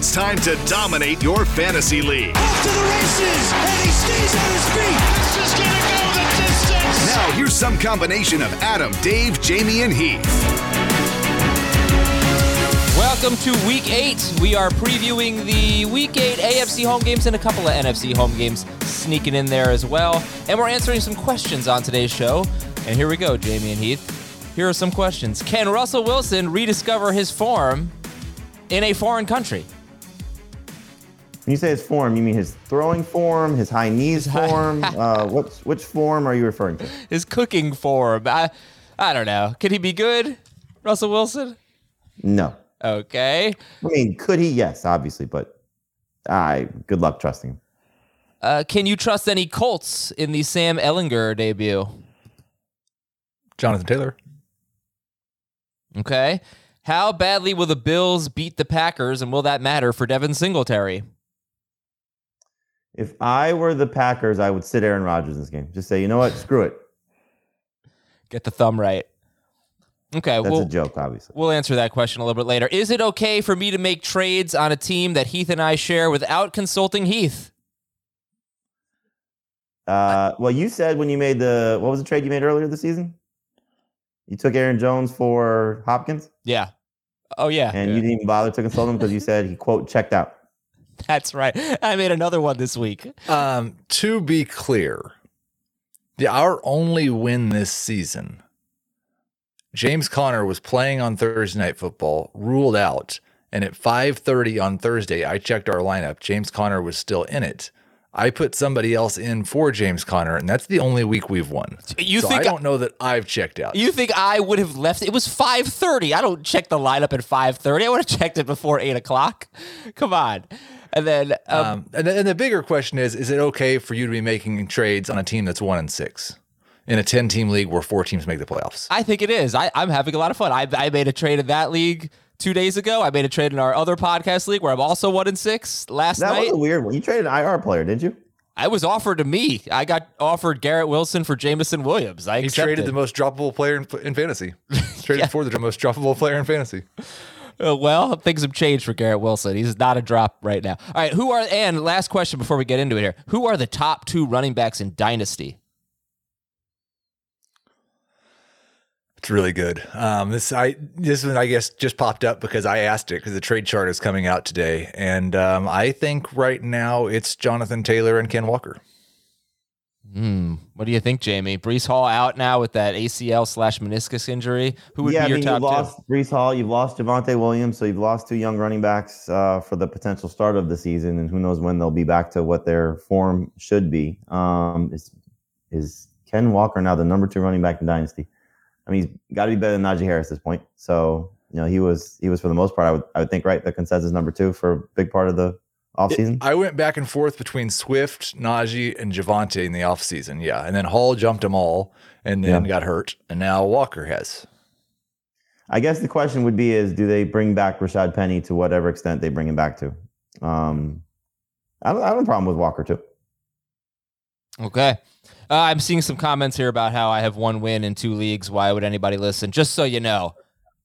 It's time to dominate your fantasy league. Off to the races, and he stays on his feet. This is gonna go the distance. Now, here's some combination of Adam, Dave, Jamey, and Heath. Welcome to week eight. We are previewing the week eight AFC home games and a couple of NFC home games sneaking in there as well. And we're answering some questions on today's show. And here we go, Jamey and Heath. Here are some questions. Can Russell Wilson rediscover his form in a foreign country? When you say his form, you mean his throwing form, his high knees form? uh, what's, which form are you referring to? His cooking form. I, I don't know. Could he be good, Russell Wilson? No. Okay. I mean, could he? Yes, obviously, but I good luck trusting him. Uh, can you trust any Colts in the Sam Ehlinger debut? Jonathan Taylor. Okay. How badly will the Bills beat the Packers, and will that matter for Devin Singletary? If I were the Packers, I would sit Aaron Rodgers in this game. Just say, you know what? Screw it. Get the thumb right. Okay, That's well, a joke, obviously. we'll answer that question a little bit later. Is it okay for me to make trades on a team that Heath and I share without consulting Heath? Uh, well, you said when you made the what was the trade you made earlier this season? You took Aaron Jones for Hopkins, Yeah. Oh yeah. and you didn't even bother to consult him because you said he quote checked out. That's right. I made another one this week. Um, to be clear, the our only win this season, James Conner was playing on Thursday night football, ruled out, and at 5:30 on Thursday, I checked our lineup. James Conner was still in it. I put somebody else in for James Conner, and that's the only week we've won. You so think I don't know that I've checked out. You think I would have left? It was five thirty. I don't check the lineup at five thirty. I would have checked it before eight o'clock. Come on. And then um, Um, and, the, and the bigger question is: Is it okay for you to be making trades on a team that's one and six in a ten-team league where four teams make the playoffs? I think it is. I, I'm having a lot of fun. I, I made a trade in that league two days ago. I made a trade in our other podcast league where I'm also one and six last That night. That was a weird one. You traded an IR player, did you? I was offered to me. I got offered Garrett Wilson for Jameson Williams. I He accepted. traded the most droppable player in, in fantasy. traded for the most droppable player in fantasy. Uh, well, things have changed for Garrett Wilson. He's not a drop right now. All right, who are and last question before we get into it here. Who are the top two running backs in Dynasty? It's really good. Um, this I this one I guess just popped up because I asked it because the trade chart is coming out today, and um, I think right now it's Jonathan Taylor and Ken Walker. Hmm. What do you think, Jamey? Breece Hall out now with that ACL slash meniscus injury. Who would yeah, be I your mean, top you've lost two? Breece Hall, you've lost Javonte Williams, so you've lost two young running backs uh, for the potential start of the season, and who knows when they'll be back to what their form should be. Um, is is Ken Walker now the number two running back in Dynasty? I mean, he's got to be better than Najee Harris at this point. So you know, he was he was for the most part, I would I would think, right, the consensus number two for a big part of the off season? I went back and forth between Swift, Najee, and Javonte in the offseason. Yeah. And then Hall jumped them all and then Yeah. got hurt. And now Walker has. I guess the question would be: Is do they bring back Rashaad Penny to whatever extent they bring him back to? Um, I don't I have a problem with Walker too. Okay. Uh, I'm seeing some comments here about how I have one win in two leagues. Why would anybody listen? Just so you know,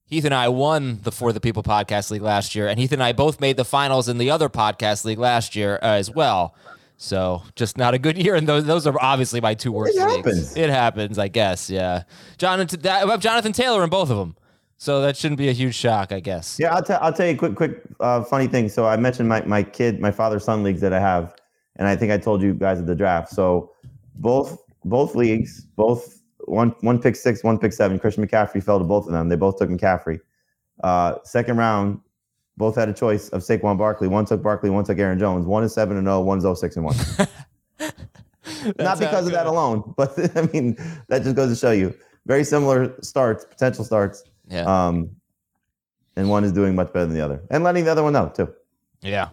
Heath and I won the For the People podcast league last year, and Heath and I both made the finals in the other podcast league last year uh, as well. So just not a good year, and those those are obviously my two worst It leagues. happens. It happens, I guess. Yeah, Jonathan. That, have Jonathan Taylor in both of them, so that shouldn't be a huge shock, I guess. Yeah, I'll, tell I'll tell you a quick, quick, uh, funny thing. So I mentioned my, my kid, my father son leagues that I have, and I think I told you guys at the draft. So both both leagues, both one one pick six, one pick seven. Christian McCaffrey fell to both of them. They both took McCaffrey. Uh, second round, both had a choice of Saquon Barkley. One took Barkley, one took Aaron Jones. One is seven and zero, one is 06 and one. Not because of that alone, but I mean that just goes to show you very similar starts, potential starts. Yeah. Um, and one is doing much better than the other, and letting the other one know too. Yeah.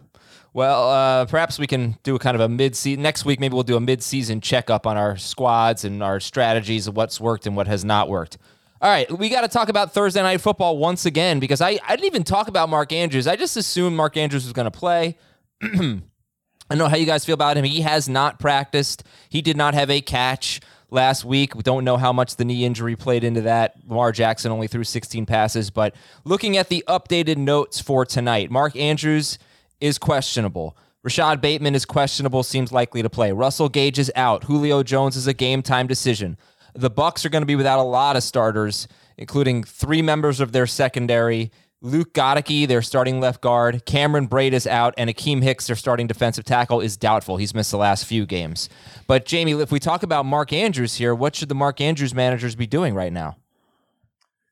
Well, uh, perhaps we can do a kind of a mid-season next week. Maybe we'll do a mid-season checkup on our squads and our strategies of what's worked and what has not worked. All right, we got to talk about Thursday night football once again because I, I didn't even talk about Mark Andrews. I just assumed Mark Andrews was going to play. I know how you guys feel about him. He has not practiced. He did not have a catch last week. We don't know how much the knee injury played into that. Lamar Jackson only threw 16 passes, but looking at the updated notes for tonight, Mark Andrews is questionable. Rashod Bateman is questionable, seems likely to play. Russell Gage is out. Julio Jones is a game time decision. The Bucks are going to be without a lot of starters, including three members of their secondary. Luke Goedeke, their starting left guard. Cameron Brate is out, and Akiem Hicks, their starting defensive tackle, is doubtful. He's missed the last few games. But Jamey, if we talk about Mark Andrews here, what should the Mark Andrews managers be doing right now?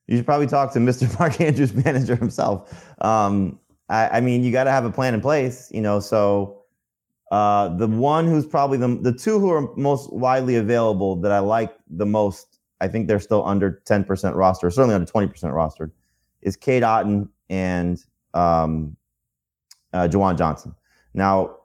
You should probably talk to Mr. Mark Andrews, manager himself. Um, I, I mean, you got to have a plan in place, you know. So uh, the one who's probably the the two who are most widely available that I like the most, I think they're still under ten percent roster, certainly under twenty percent rostered, is Cade Otton and um, uh, Juwan Johnson. Now,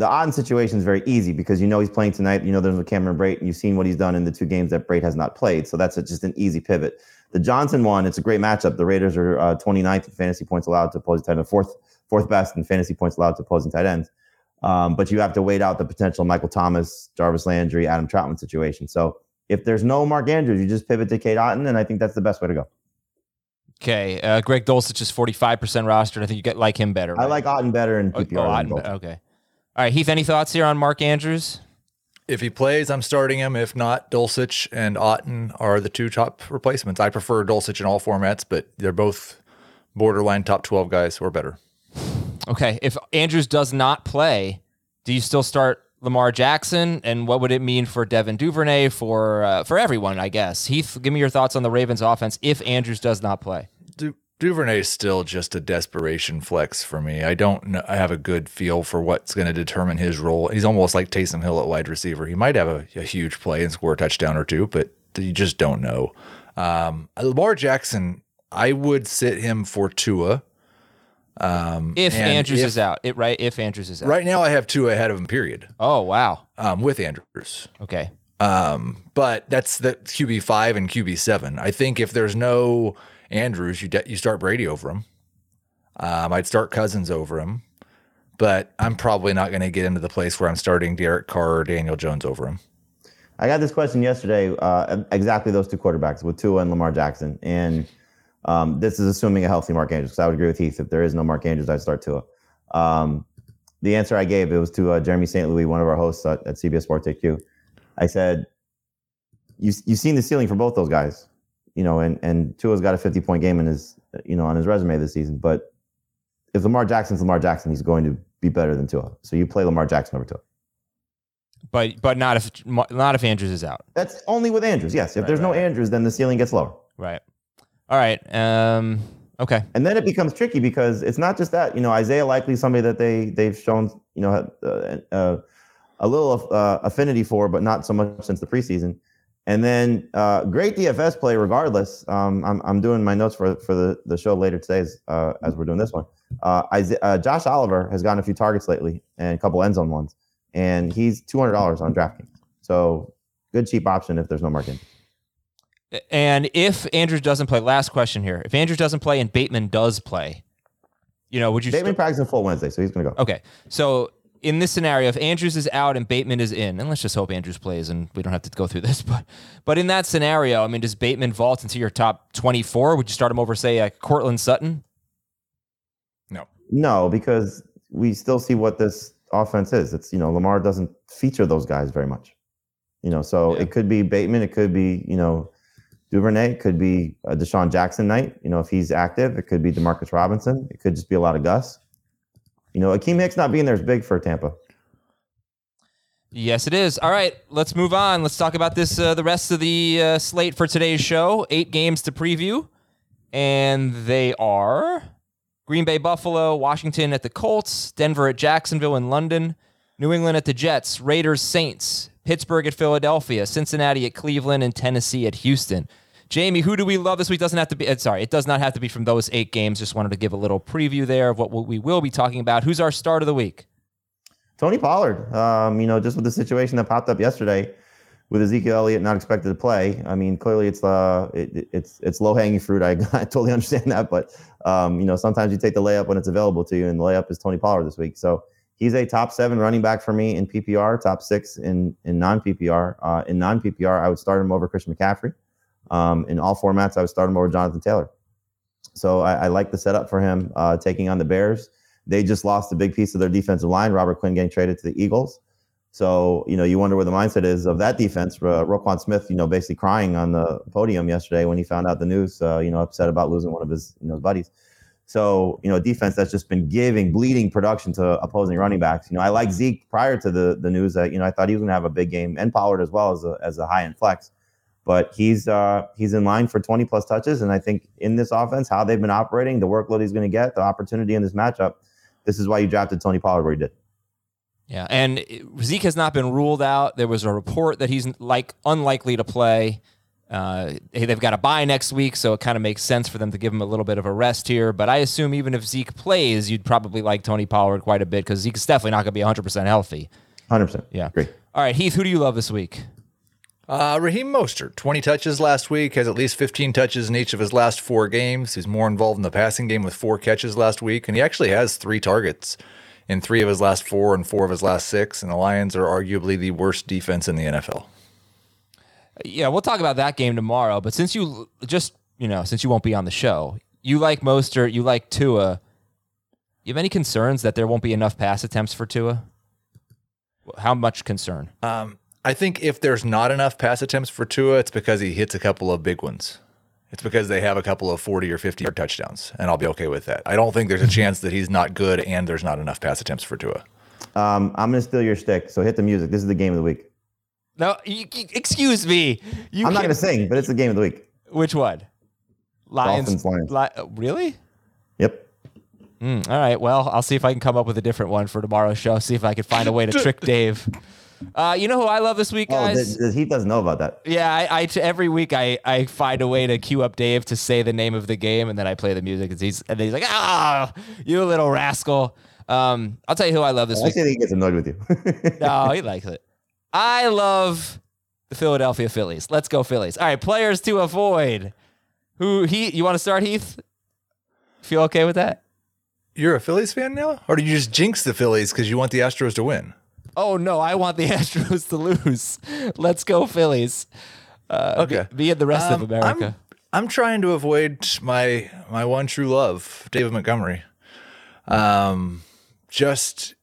the Otton situation is very easy because you know he's playing tonight. You know there's a Cameron Brate, and you've seen what he's done in the two games that Brate has not played. So that's a, just an easy pivot. The Johnson one, it's a great matchup. The Raiders are uh, 29th in fantasy points allowed to opposing tight end, fourth fourth best in fantasy points allowed to opposing tight ends. Um, but you have to wait out the potential Michael Thomas, Jarvis Landry, Adam Trautman situation. So if there's no Mark Andrews, you just pivot to Cade Otton, and I think that's the best way to go. Okay, uh, Greg Dulcich is 45% rostered. I think you get like him better. I like Otton better Oh, PPR. oh, Otton, okay. All right, Heath, any thoughts here on Mark Andrews? If he plays, I'm starting him. If not, Dulcich and Otton are the two top replacements. I prefer Dulcich in all formats, but they're both borderline top 12 guys or better. Okay, if Andrews does not play, do you still start Lamar Jackson? And what would it mean for Devin Duvernay for uh, for everyone? I guess Heath, give me your thoughts on the Ravens' offense if Andrews does not play. Du- Duvernay is still just a desperation flex for me. I don't know, I have a good feel for what's going to determine his role. He's almost like Taysom Hill at wide receiver. He might have a, a huge play and score a touchdown or two, but you just don't know. Um, Lamar Jackson, I would sit him for Tua. Um, If and Andrews if- is out, it right? If Andrews is out, right now, I have Tua ahead of him. Period. Oh wow. Um, with Andrews. Okay. Um, but that's the QB five and QB seven. I think if there's no Andrews, you de- you start Brady over him. Um, I'd start Cousins over him, but I'm probably not going to get into the place where I'm starting Derek Carr or Daniel Jones over him. I got this question yesterday, uh, exactly those two quarterbacks with Tua and Lamar Jackson. And um, this is assuming a healthy Mark Andrews. So I would agree with Heath. If there is no Mark Andrews, I'd start Tua. Um, the answer I gave, it was to uh, Jeremy St. Louis, one of our hosts at, at CBS Sports HQ. I said, you, you've seen the ceiling for both those guys, you know, and, and Tua's got a 50 point game in his, you know, on his resume this season. But if Lamar Jackson's Lamar Jackson, he's going to be better than Tua. So you play Lamar Jackson over Tua. But but not if not if Andrews is out. That's only with Andrews. Yes. If Right, there's no right, right. Andrews, then the ceiling gets lower. Right. All right. Um. Okay. And then it becomes tricky because it's not just that. You know, Isaiah Likely, somebody that they they've shown you know uh, uh, a little uh, affinity for, but not so much since the preseason. And then uh, great DFS play regardless. Um, I'm, I'm doing my notes for for the, the show later today as, uh, as we're doing this one. Uh, uh, Josh Oliver has gotten a few targets lately and a couple end zone ones, and he's two hundred dollars on DraftKings. So good cheap option if there's no market. And if Andrews doesn't play, last question here: If Andrews doesn't play and Bateman does play, you know, would you? Bateman st- practicing full Wednesday, so he's going to go. Okay, so in this scenario, if Andrews is out and Bateman is in, and let's just hope Andrews plays and we don't have to go through this, but but in that scenario, I mean, does Bateman vault into your top 24? Would you start him over, say, uh, a Courtland Sutton? No. No, because we still see what this offense is. It's, you know, Lamar doesn't feature those guys very much. You know, so yeah. it could be Bateman, it could be, you know, Duvernay, it could be a DeSean Jackson night, you know, if he's active, it could be Demarcus Robinson, it could just be a lot of Gus. You know, Akiem Hicks not being there is big for Tampa. Yes, it is. All right, let's move on. Let's talk about this. Uh, the rest of the uh, slate for today's show. Eight games to preview, and they are Green Bay, Buffalo, Washington at the Colts, Denver at Jacksonville and London, New England at the Jets, Raiders, Saints, Pittsburgh at Philadelphia, Cincinnati at Cleveland, and Tennessee at Houston. Jamey, who do we love this week? Doesn't have to be. Uh, sorry, it does not have to be from those eight games. Just wanted to give a little preview there of what we will be talking about. Who's our start of the week? Tony Pollard. Um, you know, just with the situation that popped up yesterday with Ezekiel Elliott not expected to play. I mean, clearly it's uh, it, it's it's low hanging fruit. I, I totally understand that, but um, you know, sometimes you take the layup when it's available to you, and the layup is Tony Pollard this week. So he's a top seven running back for me in PPR, top six in in non PPR. Uh, in non PPR, I would start him over Christian McCaffrey. Um, in all formats, I would start him over Jonathan Taylor. So I, I like the setup for him uh, taking on the Bears. They just lost a big piece of their defensive line. Robert Quinn getting traded to the Eagles. So you know you wonder where the mindset is of that defense. Uh, Roquan Smith, you know, basically crying on the podium yesterday when he found out the news. Uh, you know, upset about losing one of his you know buddies. So you know, defense that's just been giving bleeding production to opposing running backs. You know, I like Zeke prior to the the news that you know I thought he was going to have a big game and Pollard as well as a as a high end flex but he's uh, he's in line for 20 plus touches. And I think in this offense, how they've been operating, the workload he's going to get, the opportunity in this matchup, this is why you drafted Tony Pollard where he did. Yeah, and Zeke has not been ruled out. There was a report that he's like unlikely to play. Uh, they've got a bye next week, so it kind of makes sense for them to give him a little bit of a rest here. But I assume even if Zeke plays, you'd probably like Tony Pollard quite a bit because Zeke's definitely not going to be 100% healthy. 100%. Yeah. Great. All right, Heath, who do you love this week? Uh, Raheem Mostert, 20 touches last week, has at least 15 touches in each of his last four games. He's more involved in the passing game with four catches last week, and he actually has three targets in three of his last four and four of his last six. And the Lions are arguably the worst defense in the NFL. Yeah, we'll talk about that game tomorrow. But since you just, you know, since you won't be on the show, you like Mostert, you like Tua. You have any concerns that there won't be enough pass attempts for Tua? How much concern? Um, I think if there's not enough pass attempts for Tua, it's because he hits a couple of big ones. It's because they have a couple of 40 or 50 yard touchdowns, and I'll be okay with that. I don't think there's a chance that he's not good and there's not enough pass attempts for Tua. Um, I'm going to steal your stick, so hit the music. This is the game of the week. No, you, excuse me. You I'm not going to sing, but it's the game of the week. Which one? Lions. Dolphins, Lions. Li- really? Yep. Mm, all right. Well, I'll see if I can come up with a different one for tomorrow's show. See if I can find a way to trick Dave. Uh, you know who I love this week, oh, guys? Oh, he doesn't know about that. Yeah, I, I every week I, I find a way to cue up Dave to say the name of the game, and then I play the music, and he's and he's like, "Ah, you little rascal." Um, I'll tell you who I love this I week. I he gets annoyed with you. no, he likes it. I love the Philadelphia Phillies. Let's go Phillies. All right, players to avoid. Who he? You want to start, Heath? Feel okay with that? You're a Phillies fan now, or do you just jinx the Phillies because you want the Astros to win? Oh no, I want the Astros to lose. Let's go Phillies. Uh, okay, be, be in the rest um, of America. I'm, I'm, trying to avoid my my one true love, David Montgomery. Um, just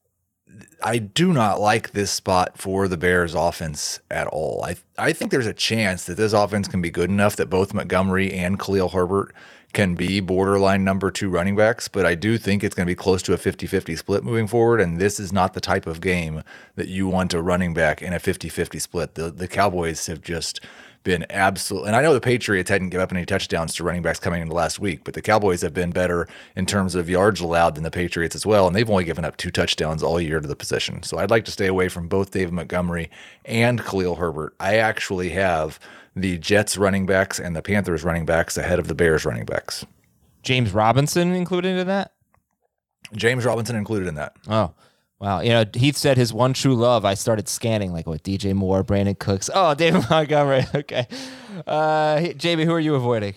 I do not like this spot for the Bears offense at all. I I think there's a chance that this offense can be good enough that both Montgomery and Khalil Herbert can be borderline number two running backs, but I do think it's going to be close to a 50 50 split moving forward. And this is not the type of game that you want a running back in a 50 50 split. The, the Cowboys have just been absolutely. And I know the Patriots hadn't given up any touchdowns to running backs coming into last week, but the Cowboys have been better in terms of yards allowed than the Patriots as well, and they've only given up two touchdowns all year to the position. So I'd like to stay away from both David Montgomery and Khalil Herbert. I actually have the Jets running backs and the Panthers running backs ahead of the Bears running backs. James Robinson included in that? James Robinson included in that. Oh, wow. You know, Heath said his one true love. I started scanning like what DJ Moore, Brandin Cooks. Oh, David Montgomery. Okay. Uh, Jamey, who are you avoiding?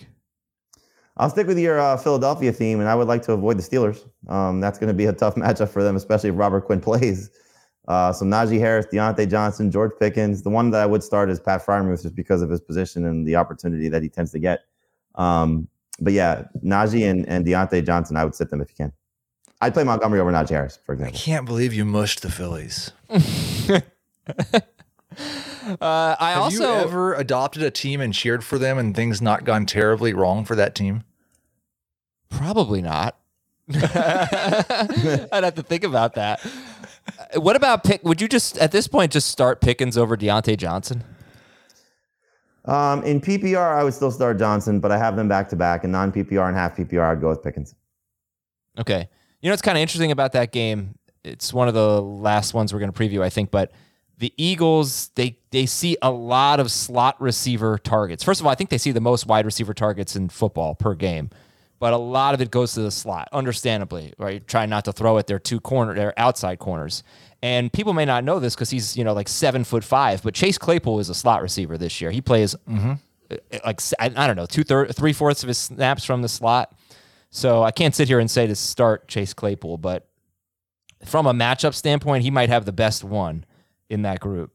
I'll stick with your uh, Philadelphia theme, and I would like to avoid the Steelers. Um, that's going to be a tough matchup for them, especially if Robert Quinn plays. Uh, so Najee Harris, Diontae Johnson, George Pickens. The one that I would start is Pat Freiermuth just because of his position and the opportunity that he tends to get. Um, but yeah, Najee and, and Diontae Johnson, I would sit them if you can. I'd play Montgomery over Najee Harris, for example. I can't believe you mushed the Phillies. Uh, I Have also you ever adopted a team and cheered for them and things not gone terribly wrong for that team? probably not. I'd have to think about that. What about pick? Would you just at this point just start Pickens over Diontae Johnson? Um, in PPR, I would still start Johnson, but I have them back to back. In non PPR and half PPR, I'd go with Pickens. Okay. You know what's kind of interesting about that game? It's one of the last ones we're going to preview, I think, but the Eagles they they see a lot of slot receiver targets. First of all, I think they see the most wide receiver targets in football per game. But a lot of it goes to the slot, understandably, right? Trying not to throw at their two corner, their outside corners. And people may not know this because he's, you know, like seven foot five, but Chase Claypool is a slot receiver this year. He plays uh, like I I don't know, two third, three fourths of his snaps from the slot. So I can't sit here and say to start Chase Claypool, but from a matchup standpoint, he might have the best one in that group.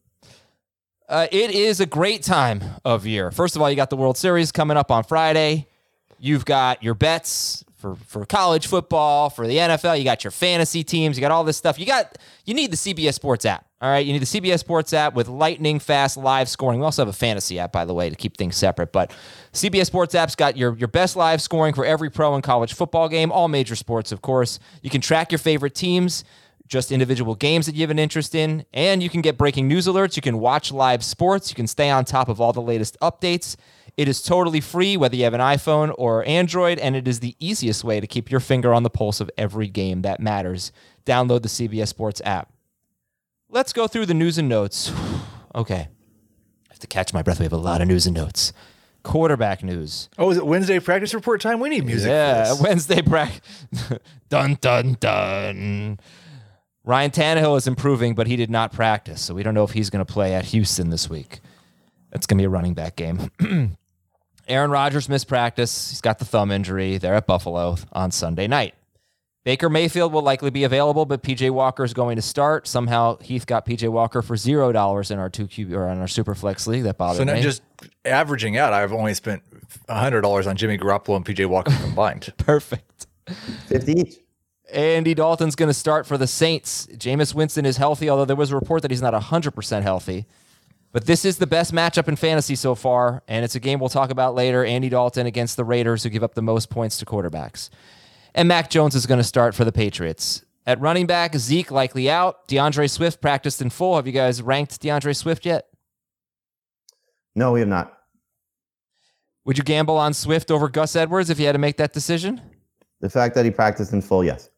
Uh, it is a great time of year. First of all, you got the World Series coming up on Friday. You've got your bets for, for college football, for the NFL. You got your fantasy teams. You got all this stuff. You got you need the CBS Sports app. All right, you need the CBS Sports app with lightning fast live scoring. We also have a fantasy app, by the way, to keep things separate. But CBS Sports app's got your your best live scoring for every pro and college football game, all major sports, of course. You can track your favorite teams just individual games that you have an interest in, and you can get breaking news alerts. You can watch live sports. You can stay on top of all the latest updates. It is totally free, whether you have an iPhone or Android, and it is the easiest way to keep your finger on the pulse of every game that matters. Download the CBS Sports app. Let's go through the news and notes. okay. I have to catch my breath. We have a lot of news and notes. Quarterback news. Oh, is it Wednesday practice report time? We need music. Yeah. Wednesday practice. dun dun dun. Ryan Tannehill is improving, but he did not practice, so we don't know if he's going to play at Houston this week. That's going to be a running back game. Aaron Rodgers missed practice. He's got the thumb injury. They're at Buffalo on Sunday night. Baker Mayfield will likely be available, but PJ Walker is going to start. Somehow Heath got PJ Walker for zero dollars in our two Q or on our Superflex league. That bothered So now me. just averaging out, I've only spent hundred dollars on Jimmy Garoppolo and PJ Walker combined. perfect. 50 each. Andy Dalton's going to start for the Saints. Jameis Winston is healthy, although there was a report that he's not 100% healthy. But this is the best matchup in fantasy so far, and it's a game we'll talk about later. Andy Dalton against the Raiders, who give up the most points to quarterbacks. And Mac Jones is going to start for the Patriots. At running back, Zeke likely out. DeAndre Swift practiced in full. Have you guys ranked DeAndre Swift yet? No, we have not. Would you gamble on Swift over Gus Edwards if you had to make that decision? The fact that he practiced in full, yes.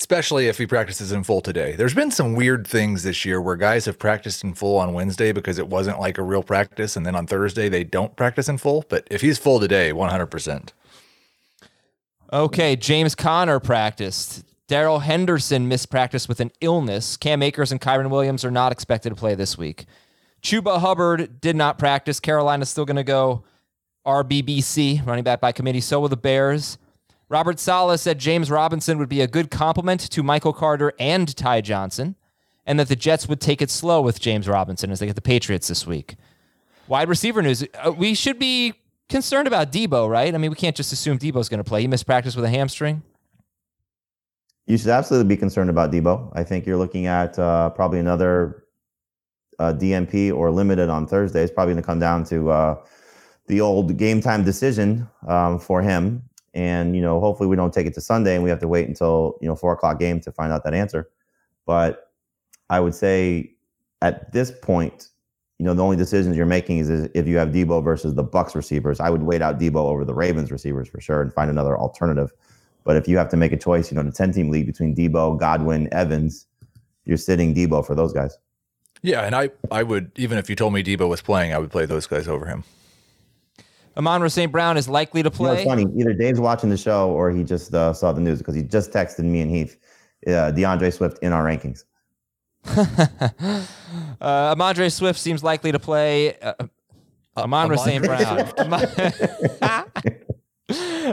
Especially if he practices in full today. There's been some weird things this year where guys have practiced in full on Wednesday because it wasn't like a real practice, and then on Thursday they don't practice in full. But if he's full today, 100%. Okay, James Conner practiced. Darrell Henderson missed practice with an illness. Cam Akers and Kyren Williams are not expected to play this week. Chuba Hubbard did not practice. Carolina's still going to go RBBC, running back by committee. So will the Bears. Robert Saleh said James Robinson would be a good complement to Michael Carter and Ty Johnson, and that the Jets would take it slow with James Robinson as they get the Patriots this week. Wide receiver news. Uh, we should be concerned about Debo, right? I mean, we can't just assume Debo's going to play. He missed practice with a hamstring. You should absolutely be concerned about Debo. I think you're looking at uh, probably another uh, DMP or limited on Thursday. It's probably going to come down to uh, the old game time decision um, for him. And, you know, hopefully we don't take it to Sunday and we have to wait until, you know, four o'clock game to find out that answer. But I would say at this point, you know the only decisions you're making is if you have Debo versus the Bucks receivers. I would wait out Debo over the Ravens receivers for sure and find another alternative. But if you have to make a choice, you know, the 10 team league between Debo, Godwin, Evans, you're sitting Debo for those guys. Yeah, and I I would even if you told me Debo was playing, I would play those guys over him. Amon St. Brown is likely to You know, play. it's funny. Either Dave's watching the show or he just uh, saw the news because he just texted me and Heath, uh, DeAndre Swift in our rankings. uh, Amandre Swift seems likely to play. Uh, Amon St. Brown.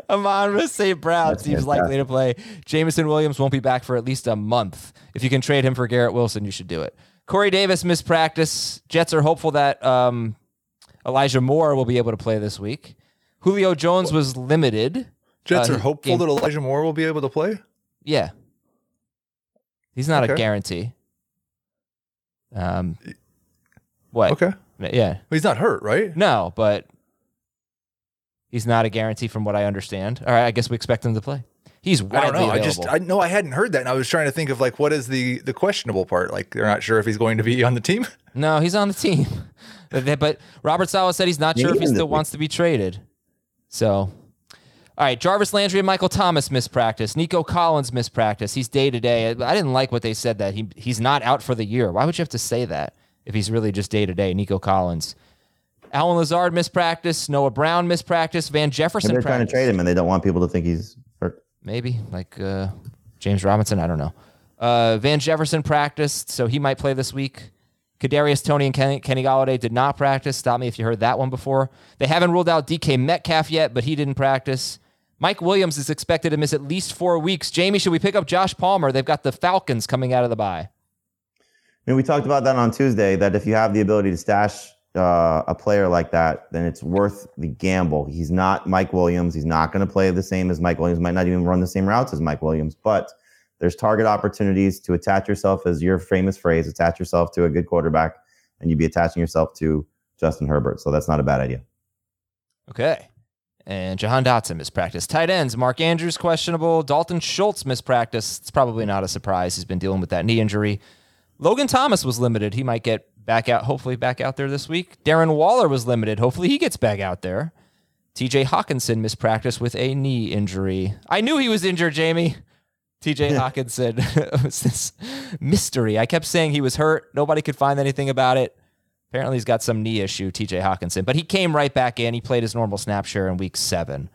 Amon St. Brown That's seems likely to play. Jameson Williams won't be back for at least a month. If you can trade him for Garrett Wilson, you should do it. Corey Davis missed practice. Jets are hopeful that um, Elijah Moore will be able to play this week. Julio Jones was limited. Jets Uh, are hopeful game- that Elijah Moore will be able to play. Yeah. He's not a guarantee. Um, what? Okay, Yeah. he's not hurt, right? No, but he's not a guarantee from what I understand. All right, I guess we expect him to play. He's I don't know. I available. just I know I hadn't heard that, and I was trying to think of like what is the the questionable part. Like they're not sure if he's going to be on the team. no, he's on the team. but, but Robert Saleh said he's not Yeah, sure if he still wants to be traded. So, all right, Jarvis Landry and Michael Thomas missed practice. Nico Collins missed practice. He's day to day. I didn't like what they said that he he's not out for the year. Why would you have to say that if he's really just day to day? Nico Collins. Allen Lazard missed practice. Noah Brown missed practice. Van Jefferson Maybe they're trying to trade him and they don't want people to think he's hurt. Maybe like uh, James Robinson. I don't know. Uh, Van Jefferson practiced, so he might play this week. Kadarius Toney and Kenny, Kenny Golladay did not practice. Stop me if you heard that one before. They haven't ruled out DK Metcalf yet, but he didn't practice. Mike Williams is expected to miss at least four weeks. Jamey, should we pick up Josh Palmer? They've got the Falcons coming out of the bye. I mean, we talked about that on Tuesday. That if you have the ability to stash uh, a player like that, then it's worth the gamble. He's not Mike Williams. He's not going to play the same as Mike Williams. Might not even run the same routes as Mike Williams. But there's target opportunities to attach yourself, as your famous phrase, attach yourself to a good quarterback, and you'd be attaching yourself to Justin Herbert. So that's not a bad idea. Okay. And Jahan Dotson mispractice. Tight ends, Mark Andrews questionable. Dalton Schultz mispractice. It's probably not a surprise. He's been dealing with that knee injury. Logan Thomas was limited. He might get back out, hopefully back out there this week. Darren Waller was limited. Hopefully he gets back out there. TJ Hockenson mispractice with a knee injury. I knew he was injured, Jamey. TJ Hockenson it was this mystery. I kept saying he was hurt. Nobody could find anything about it. Apparently, he's got some knee issue, TJ Hockenson, but he came right back in. He played his normal snap share in week seven.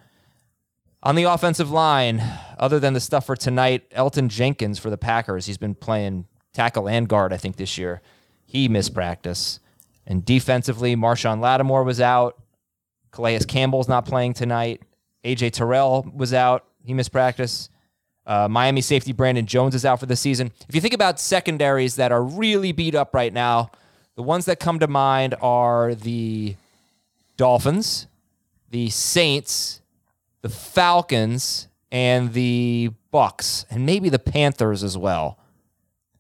On the offensive line, other than the stuff for tonight, Elgton Jenkins for the Packers, he's been playing tackle and guard, I think, this year. He missed practice. And defensively, Marshon Lattimore was out. Calais Campbell's not playing tonight. AJ Terrell was out. He missed practice. Uh, Miami safety Brandon Jones is out for the season. If you think about secondaries that are really beat up right now, the ones that come to mind are the Dolphins, the Saints, the Falcons, and the Bucks, and maybe the Panthers as well.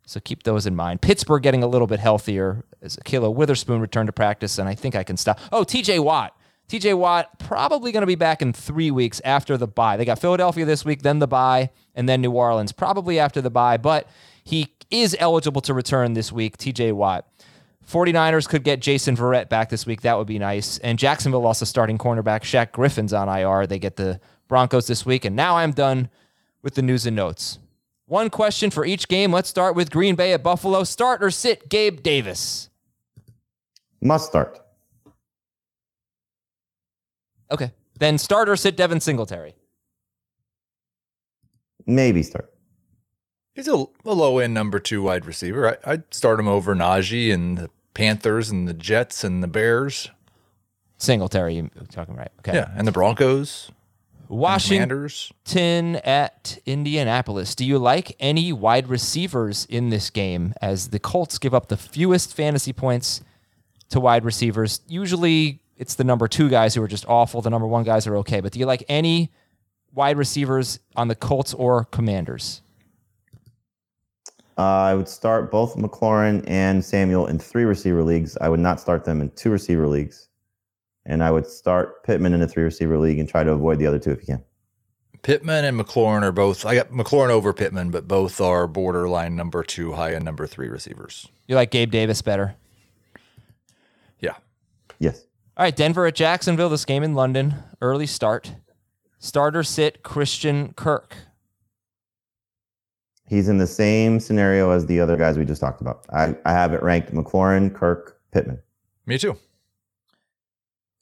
So keep those in mind. Pittsburgh getting a little bit healthier as Kilo Witherspoon returned to practice, and I think I can stop. Oh, TJ Watt. TJ Watt probably going to be back in three weeks after the bye. They got Philadelphia this week, then the bye, and then New Orleans probably after the bye, but he is eligible to return this week. TJ Watt. 49ers could get Jason Verrett back this week. That would be nice. And Jacksonville also starting cornerback Shaq Griffin's on IR. They get the Broncos this week. And now I'm done with the news and notes. One question for each game. Let's start with Green Bay at Buffalo. Start or sit Gabe Davis? Must start. Okay. Then start or sit Devin Singletary. Maybe start. He's a, a low end number two wide receiver. I, I'd start him over Najee and the Panthers and the Jets and the Bears. Singletary, you're talking right. Okay. Yeah, and the Broncos, and Washington at Indianapolis. Do you like any wide receivers in this game as the Colts give up the fewest fantasy points to wide receivers? Usually it's the number two guys who are just awful. The number one guys are okay. But do you like any wide receivers on the Colts or Commanders? Uh, I would start both McLaurin and Samuel in three receiver leagues. I would not start them in two receiver leagues. And I would start Pittman in a three receiver league and try to avoid the other two if you can. Pittman and McLaurin are both. I got McLaurin over Pittman, but both are borderline number two, high end number three receivers. You like Gabe Davis better? Yeah. Yes. All right, Denver at Jacksonville. This game in London. Early start. Starter sit Christian Kirk. He's in the same scenario as the other guys we just talked about. I, I have it ranked McLaurin, Kirk, Pittman. Me too.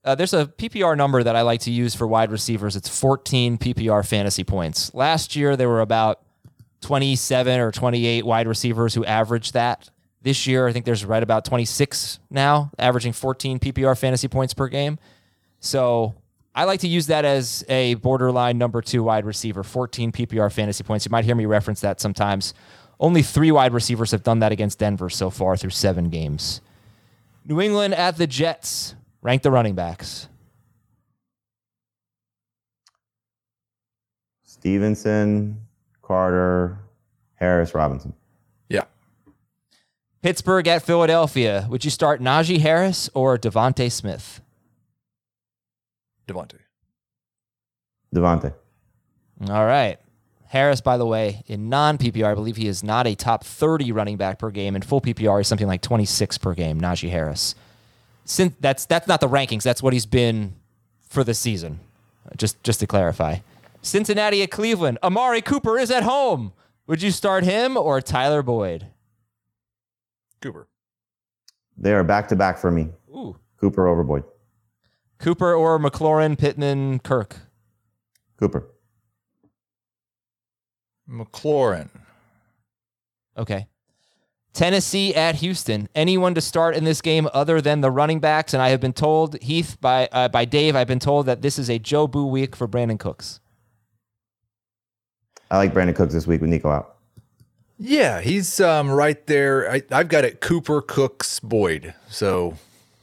Uh, there's a PPR number that I like to use for wide receivers. It's 14 PPR fantasy points. Last year, there were about 27 or 28 wide receivers who averaged that. This year, I think there's right about 26 now, averaging 14 PPR fantasy points per game. So I like to use that as a borderline number two wide receiver, 14 PPR fantasy points. You might hear me reference that sometimes. Only three wide receivers have done that against Denver so far through seven games. New England at the Jets. Rank the running backs. Stevenson, Carter, Harris, Robinson. Yeah. Pittsburgh at Philadelphia. Would you start Najee Harris or DeVonta Smith? DeVonta. DeVonta. All right. Harris, by the way, in non PPR, I believe he is not a top 30 running back per game. In full PPR, is something like 26 per game. Najee Harris. Since that's that's not the rankings. That's what he's been for the season. Just just to clarify. Cincinnati at Cleveland. Amari Cooper is at home. Would you start him or Tyler Boyd? Cooper. They are back to back for me. Ooh. Cooper over Boyd. Cooper or McLaurin, Pittman, Kirk. Cooper. McLaurin. Okay. Tennessee at Houston. Anyone to start in this game other than the running backs? And I have been told, Heath, by uh, by Dave, I've been told that this is a Joe Boo week for Brandin Cooks. I like Brandin Cooks this week with Nico out. Yeah, he's um, right there. I, I've got it Cooper, Cooks, Boyd. So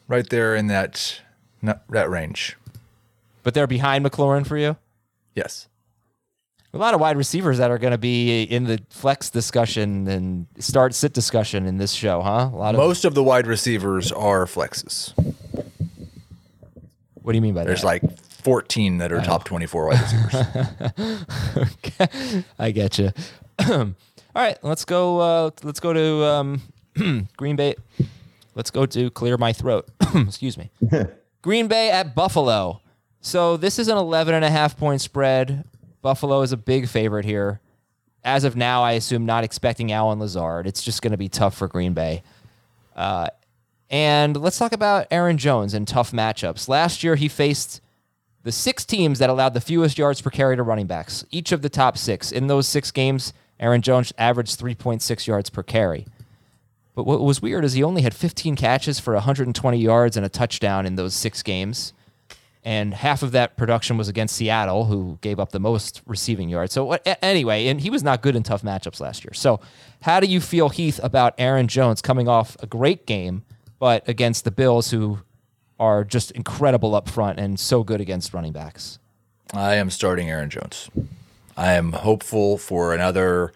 right there in that that range. But they're behind McLaurin for you? Yes. A lot of wide receivers that are going to be in the flex discussion and start sit discussion in this show, huh? A lot of Most of the wide receivers are flexes. What do you mean by There's that? There's like 14 that are top 24 wide receivers. okay. I get you. All right, let's go. Uh, let's go to um, Green Bay. Let's go to clear my throat. Excuse me. Green Bay at Buffalo. So this is an 11 and a half point spread. Buffalo is a big favorite here. As of now, I assume not expecting Allen Lazard. It's just going to be tough for Green Bay. Uh, and let's talk about Aaron Jones and tough matchups. Last year, he faced the six teams that allowed the fewest yards per carry to running backs, each of the top six. In those six games, Aaron Jones averaged 3.6 yards per carry. But what was weird is he only had 15 catches for 120 yards and a touchdown in those six games. And half of that production was against Seattle, who gave up the most receiving yards. So, anyway, and he was not good in tough matchups last year. So, how do you feel, Heath, about Aaron Jones coming off a great game, but against the Bills, who are just incredible up front and so good against running backs? I am starting Aaron Jones. I am hopeful for another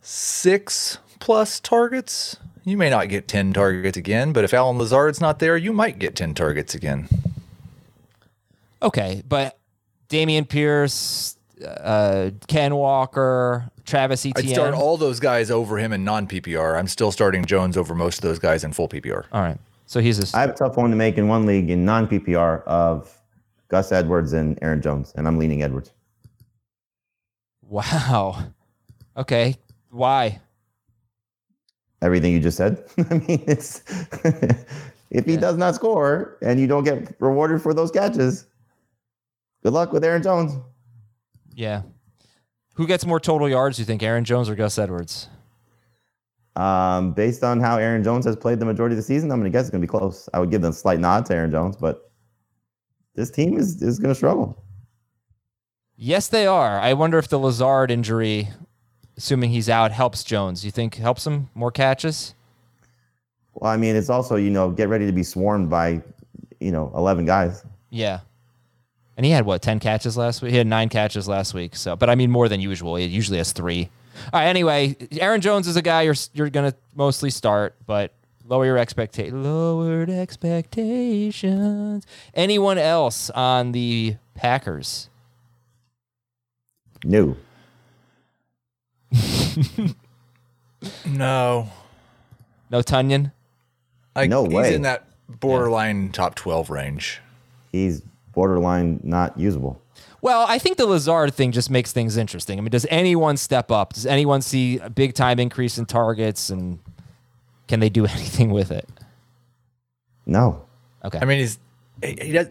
six plus targets. You may not get 10 targets again, but if Allen Lazard's not there, you might get 10 targets again. Okay, but Dameon Pierce, uh, Ken Walker, Travis Etienne. I'd start all those guys over him in non PPR. I'm still starting Jones over most of those guys in full PPR. all right. So he's a. I have a tough one to make in one league in non PPR of Gus Edwards and Aaron Jones, and I'm leaning Edwards. wow. Okay. Why? Everything you just said. I mean, it's if he Yeah. does not score and you don't get rewarded for those catches, good luck with Aaron Jones. Yeah. Who gets more total yards, do you think, Aaron Jones or Gus Edwards? Um, based on how Aaron Jones has played the majority of the season, I'm going to guess it's going to be close. I would give them a slight nod to Aaron Jones, but this team is, is going to struggle. Yes, they are. I wonder if the Lazard injury, assuming he's out, helps Jones. You think helps him more catches? Well, I mean, it's also, you know, get ready to be swarmed by, you know, 11 guys. Yeah. And he had what, 10 catches last week? He had nine catches last week. So, but I mean, more than usual. He usually has three. All right. Anyway, Aaron Jones is a guy you're, you're going to mostly start, but lower your expectations. Lowered expectations. Anyone else on the Packers? No. No. No Tonyan? I, No he's way. in that borderline top 12 range. He's borderline not usable. Well, I think the Lazard thing just makes things interesting. I mean, does anyone step up? Does anyone see a big time increase in targets and can they do anything with it? No. Okay. I mean, he's he, he does.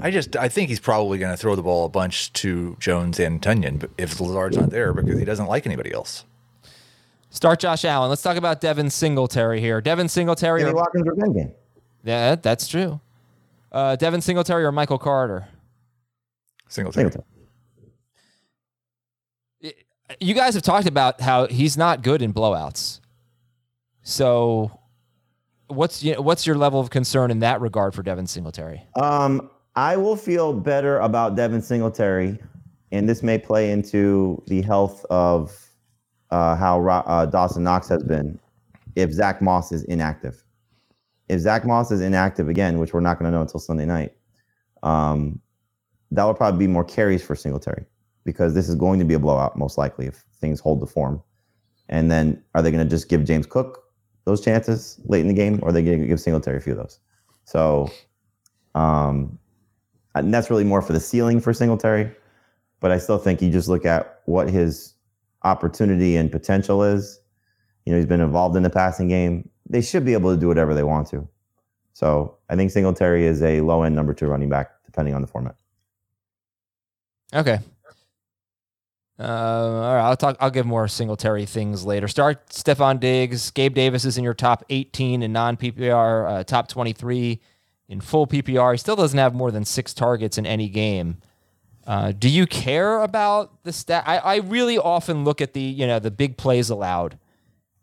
I just I think he's probably going to throw the ball a bunch to Jones and Tonyan, if Lazard's not there because he doesn't like anybody else. Start Josh Allen. Let's talk about Devin Singletary here. Devin Singletary. Sammy Or, Watkins game. yeah, that's true. Uh, Devin Singletary or Michael Carter? Singletary. Singletary. You guys have talked about how he's not good in blowouts. So, what's you know, what's your level of concern in that regard for Devin Singletary? Um, I will feel better about Devin Singletary, and this may play into the health of uh, how uh, Dawson Knox has been if Zack Moss is inactive. If Zack Moss is inactive again, which we're not going to know until Sunday night, um, that will probably be more carries for Singletary because this is going to be a blowout most likely if things hold the form. And then are they going to just give James Cook those chances late in the game, or are they going to give Singletary a few of those? So, um, and that's really more for the ceiling for Singletary. But I still think you just look at what his opportunity and potential is. You know, he's been involved in the passing game. They should be able to do whatever they want to. So I think Singletary is a low end number two running back, depending on the format. Okay. Uh, all right, I'll talk. I'll give more Singletary things later. Start Stefon Diggs. Gabe Davis is in your top 18 in non PPR, uh, top 23 in full PPR. He still doesn't have more than six targets in any game. Uh, do you care about the stat? I, I really often look at the you know the big plays allowed,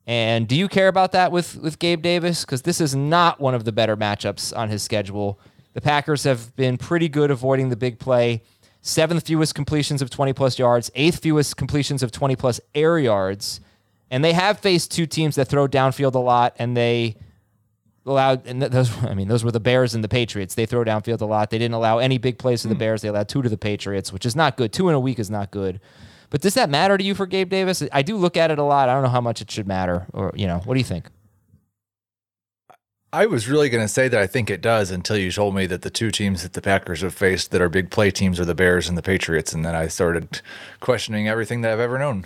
and do you care about that with with Gabe Davis? Because this is not one of the better matchups on his schedule. The Packers have been pretty good avoiding the big play seventh fewest completions of 20 plus yards, eighth fewest completions of 20 plus air yards. And they have faced two teams that throw downfield a lot and they allowed and those I mean those were the Bears and the Patriots. They throw downfield a lot. They didn't allow any big plays to the hmm. Bears. They allowed two to the Patriots, which is not good. Two in a week is not good. But does that matter to you for Gabe Davis? I do look at it a lot. I don't know how much it should matter or you know, what do you think? I was really going to say that I think it does until you told me that the two teams that the Packers have faced that are big play teams are the Bears and the Patriots, and then I started questioning everything that I've ever known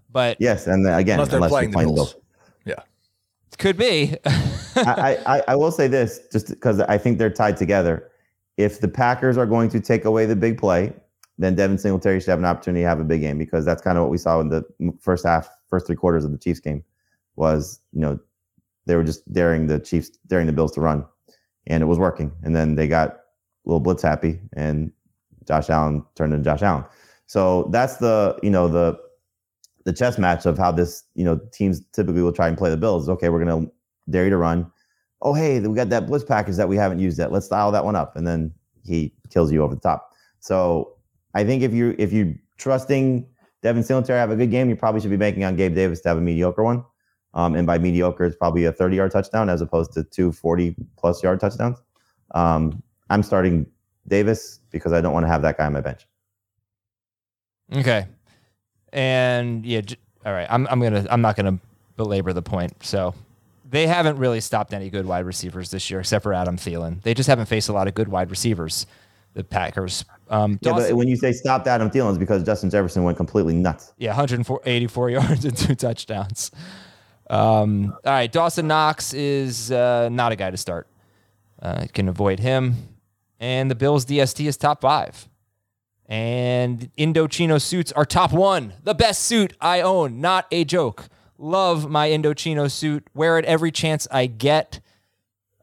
but Yes, and then again, Unless they're unless playing you're playing Bills. the Bills. Yeah. could be. I, I, I will say this just because I think they're tied together. If the Packers are going to take away the big play, then Devin Singletary should have an opportunity to have a big game because that's kind of what we saw in the first half, first three quarters of the Chiefs game. Was you know they were just daring the Chiefs, daring the Bills to run, and it was working. And then they got a little blitz happy, and Josh Allen turned into Josh Allen. So that's the you know the the chess match of how this you know teams typically will try and play the Bills. Okay, we're gonna dare you to run. Oh, hey, we got that blitz package that we haven't used yet. Let's dial that one up, and then he kills you over the top. So I think if you if you're trusting Devin Singletary to have a good game, you probably should be banking on Gabe Davis to have a mediocre one. Um, and by mediocre, it's probably a 30 yard touchdown as opposed to two 40 plus yard touchdowns. Um, I'm starting Davis because I don't want to have that guy on my bench. Okay. And yeah, j- all right. I'm I'm gonna I'm not gonna belabor the point. So they haven't really stopped any good wide receivers this year, except for Adam Thielen. They just haven't faced a lot of good wide receivers. The Packers. Um, Yeah, Dawson- but when you say stopped Adam Thielen, it's because Justin Jefferson went completely nuts. Yeah, 184 yards and two touchdowns. Um, all right, Dawson Knox is uh, not a guy to start. Uh, can avoid him. And the Bills' DST is top five. And Indochino suits are top one. The best suit I own, not a joke. Love my Indochino suit. Wear it every chance I get.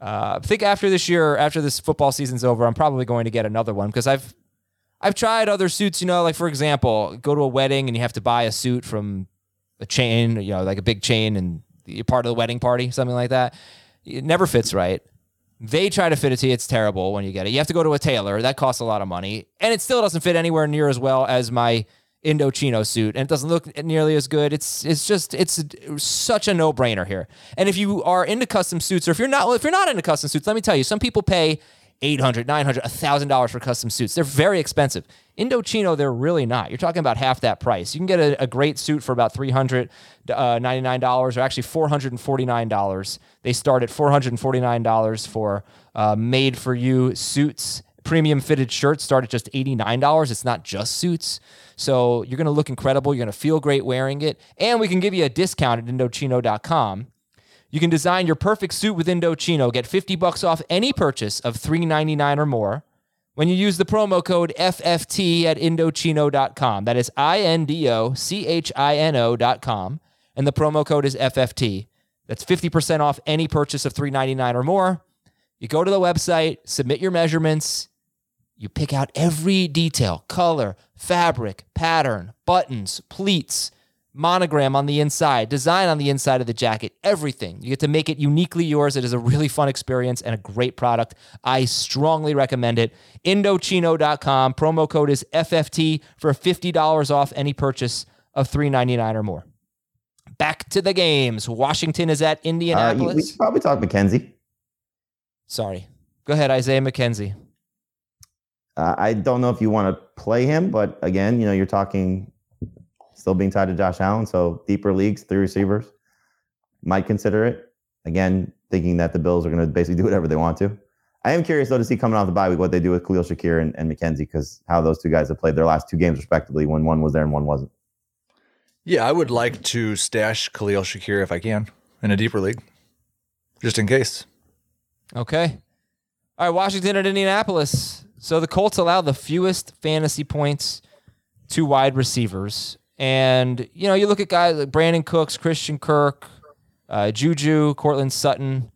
Uh, I think after this year, after this football season's over, I'm probably going to get another one because I've I've tried other suits, you know, like for example, go to a wedding and you have to buy a suit from a chain, you know, like a big chain and you're part of the wedding party, something like that. It never fits right. They try to fit it to you. It's terrible when you get it. You have to go to a tailor. That costs a lot of money. And it still doesn't fit anywhere near as well as my Indochino suit. And it doesn't look nearly as good. It's it's just it's such a no-brainer here. And if you are into custom suits, or if you're not if you're not into custom suits, let me tell you, some people pay 800 900 $1000 for custom suits. They're very expensive. Indochino they're really not. You're talking about half that price. You can get a, a great suit for about $399 or actually $449 they start at $449 for uh, made for you suits. Premium fitted shirts start at just $89 it's not just suits. So you're going to look incredible. You're going to feel great wearing it. And we can give you a discount at indochino.com you can design your perfect suit with Indochino. Get 50 bucks off any purchase of $3.99 or more when you use the promo code FFT at Indochino.com. That is I N D O C H I N O.com. And the promo code is FFT. That's 50% off any purchase of $3.99 or more. You go to the website, submit your measurements, you pick out every detail color, fabric, pattern, buttons, pleats monogram on the inside, design on the inside of the jacket, everything. You get to make it uniquely yours. It is a really fun experience and a great product. I strongly recommend it. Indochino.com. Promo code is FFT for $50 off any purchase of $3.99 or more. Back to the games. Washington is at Indianapolis. Uh, we should probably talk McKenzie. Sorry. Go ahead, Isaiah McKenzie. Uh, I don't know if you want to play him, but again, you know, you're talking still being tied to Josh Allen. So deeper leagues, three receivers might consider it. Again, thinking that the Bills are going to basically do whatever they want to. I am curious though to see coming off the bye week what they do with Khalil Shakir and, and McKenzie because how those two guys have played their last two games respectively when one was there and one wasn't. Yeah, I would like to stash Khalil Shakir if I can in a deeper league, just in case. Okay. All right, Washington at Indianapolis. So the Colts allow the fewest fantasy points to wide receivers. And, you know, you look at guys like Brandin Cooks, Christian Kirk, uh, Juju, Courtland Sutton.